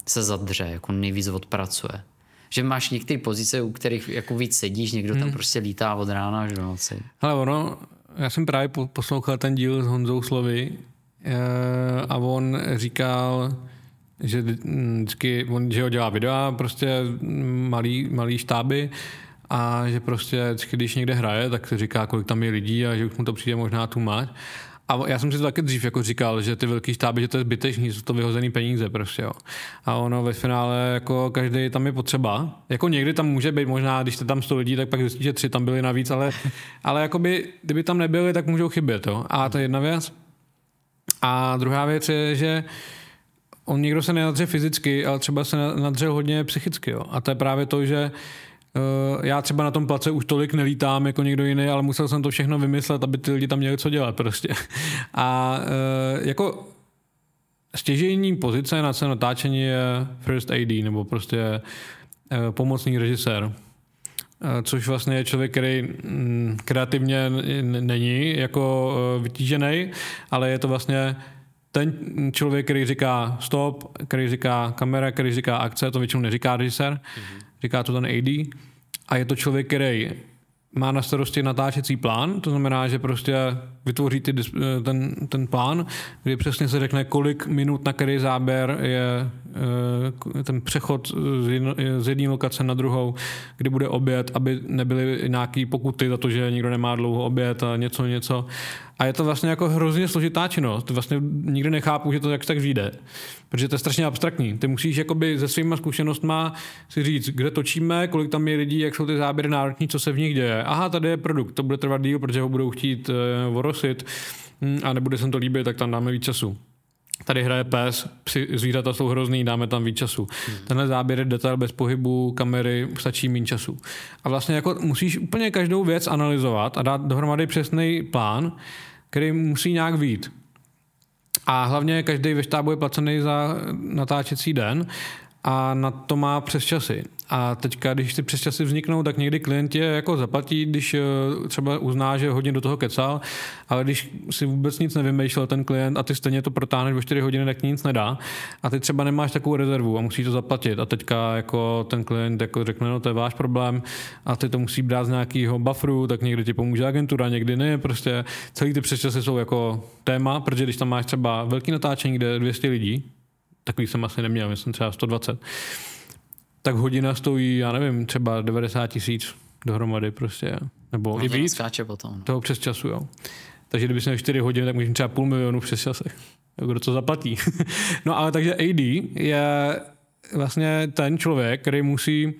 se zadře, jako nejvíc odpracuje? Že máš některé pozice, u kterých jako víc sedíš, někdo tam hmm. prostě lítá od rána až do noci. Ale ono, já jsem právě poslouchal ten díl s Honzou Slovy eh, a on říkal, že vždycky, on, že ho dělá videa, prostě malý, malý štáby a že prostě když někde hraje, tak se říká, kolik tam je lidí a že už mu to přijde možná tu mať. A já jsem si to taky dřív jako říkal, že ty velký štáby, že to je zbytečný, jsou to vyhozený peníze prostě, jo. A ono ve finále jako každý tam je potřeba. Jako někdy tam může být možná, když jste tam 100 lidí, tak pak zjistíte, že tři tam byli navíc, ale, (laughs) ale jakoby, kdyby tam nebyli, tak můžou chybět, jo. A to je jedna věc. A druhá věc je, že on někdo se nenadře fyzicky, ale třeba se nadře hodně psychicky. Jo. A to je právě to, že uh, já třeba na tom place už tolik nelítám jako někdo jiný, ale musel jsem to všechno vymyslet, aby ty lidi tam měli co dělat prostě. (laughs) A uh, jako stěžejní pozice na celé natáčení je first AD, nebo prostě uh, pomocný režisér což vlastně je člověk, který mm, kreativně není jako vytížený, ale je to vlastně ten člověk, který říká stop, který říká kamera, který říká akce, to většinou neříká režisér, mm-hmm. Říká to ten AD. A je to člověk, který má na starosti natáčecí plán, to znamená, že prostě vytvoří ty, ten, ten plán, kdy přesně se řekne, kolik minut na který záběr je eh, ten přechod z, jedné lokace na druhou, kdy bude oběd, aby nebyly nějaké pokuty za to, že někdo nemá dlouho oběd a něco, něco. A je to vlastně jako hrozně složitá činnost. Vlastně nikdy nechápu, že to jak tak vyjde. Protože to je strašně abstraktní. Ty musíš jakoby se svýma zkušenostma si říct, kde točíme, kolik tam je lidí, jak jsou ty záběry nároční, co se v nich děje. Aha, tady je produkt, to bude trvat díl, protože ho budou chtít uh, orosit hm, a nebude se to líbit, tak tam dáme víc času. Tady hraje pes, psi, zvířata jsou hrozný, dáme tam víc času. Hmm. Tenhle záběr je detail bez pohybu kamery, stačí méně času. A vlastně jako musíš úplně každou věc analyzovat a dát dohromady přesný plán, který musí nějak vít. A hlavně každý ve štábu je placený za natáčecí den a na to má přes časy. A teďka, když ty přesčasy vzniknou, tak někdy klient je jako zaplatí, když eh, třeba uzná, že hodně do toho kecal, ale když si vůbec nic nevymýšlel ten klient a ty stejně to protáhneš o 4 hodiny, tak nic nedá. A ty třeba nemáš takovou rezervu a musíš to zaplatit. A teďka jako ten klient jako řekne, no to je váš problém a ty to musí brát z nějakého bufferu, tak někdy ti pomůže agentura, někdy ne. Prostě celý ty přesčasy jsou jako téma, protože když tam máš třeba velký natáčení, kde 200 lidí, takový jsem asi neměl, myslím třeba 120, tak hodina stojí, já nevím, třeba 90 tisíc dohromady prostě, nebo no, i víc. Skáče potom. No. Toho přes času, jo. Takže kdyby měl 4 hodiny, tak můžeme třeba půl milionu přes časech. Kdo to zaplatí. (laughs) no ale takže AD je vlastně ten člověk, který musí uh,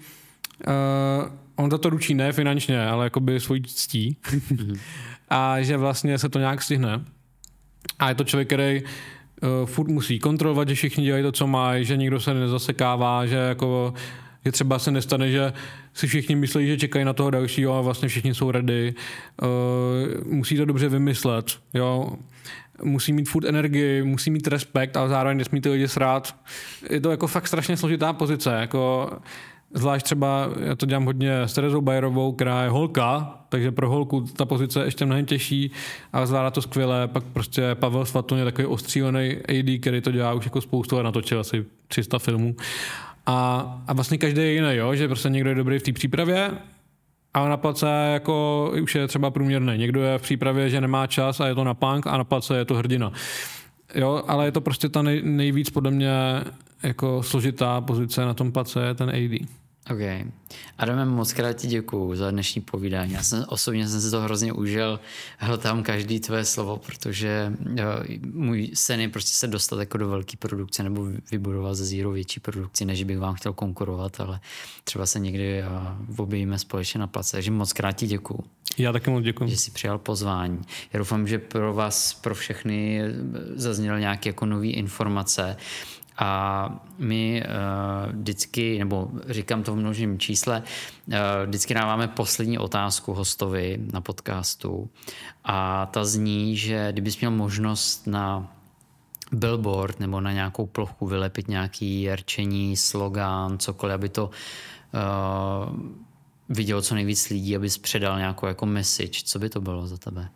on za to ručí ne finančně, ale jakoby svojí ctí. (laughs) a že vlastně se to nějak stihne. A je to člověk, který uh, furt musí kontrolovat, že všichni dělají to, co mají, že nikdo se nezasekává, že jako že třeba se nestane, že si všichni myslí, že čekají na toho dalšího a vlastně všichni jsou ready. Uh, musí to dobře vymyslet, jo. Musí mít furt energii, musí mít respekt, ale zároveň nesmí ty lidi srát. Je to jako fakt strašně složitá pozice, jako Zvlášť třeba, já to dělám hodně s Terezou Bajerovou, která je holka, takže pro holku ta pozice je ještě mnohem těžší, ale zvládá to skvěle. Pak prostě Pavel Svatun je takový ostřílený AD, který to dělá už jako spoustu a natočil asi 300 filmů. A, a vlastně každý je jiný, jo? že prostě někdo je dobrý v té přípravě, ale na place jako už je třeba průměrný. Někdo je v přípravě, že nemá čas a je to na punk a na place je to hrdina. Jo, ale je to prostě ta nej, nejvíc podle mě jako složitá pozice na tom place je ten AD. OK. Adame, moc krát ti děkuju za dnešní povídání. Já jsem osobně jsem si to hrozně užil. Hltám každý tvoje slovo, protože jo, můj sen je prostě se dostat jako do velké produkce nebo vybudovat ze zero větší produkci, než bych vám chtěl konkurovat, ale třeba se někdy objevíme společně na place. Takže moc krát ti děkuju. Já taky moc děkuji. Že jsi přijal pozvání. Já doufám, že pro vás, pro všechny zazněly nějaké jako nové informace. A my uh, vždycky, nebo říkám to v množím čísle, uh, vždycky dáváme poslední otázku hostovi na podcastu a ta zní, že kdybys měl možnost na billboard nebo na nějakou plochu vylepit nějaký rčení, slogán, cokoliv, aby to uh, vidělo co nejvíc lidí, abys předal nějakou jako message. Co by to bylo za tebe?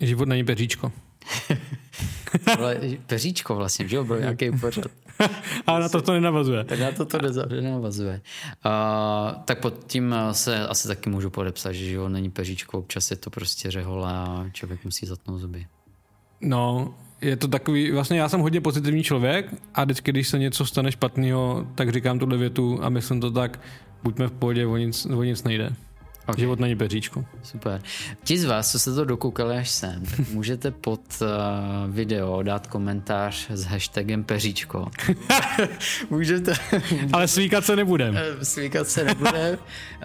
Život není peříčko. (laughs) Ale peříčko vlastně, že jo, byl nějaký pořad. (laughs) Ale na to to nenavazuje. Tak na to to nenavazuje. Uh, tak pod tím se asi taky můžu podepsat, že jo, není peříčko, občas je to prostě řehole a člověk musí zatnout zuby. No, je to takový, vlastně já jsem hodně pozitivní člověk a vždycky, když se něco stane špatného, tak říkám tuhle větu a myslím to tak, buďme v pohodě, o nic, o nic nejde. Okay. Život není peříčko. Super. Ti z vás, co se to dokoukali až sem, tak (laughs) můžete pod uh, video dát komentář s hashtagem peříčko. (laughs) můžete... Ale svíkat se nebudem. Eh, svíkat se nebudem. uh,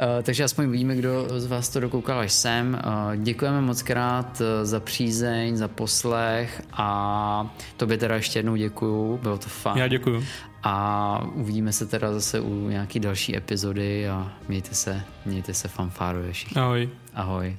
(laughs) takže aspoň vidíme, kdo z vás to dokoukal až sem. Uh, děkujeme moc krát za přízeň, za poslech a tobě teda ještě jednou děkuju, bylo to fajn. Já děkuju. A uvidíme se teda zase u nějaký další epizody a mějte se, mějte se fanfárově všichni. Ahoj. Ahoj.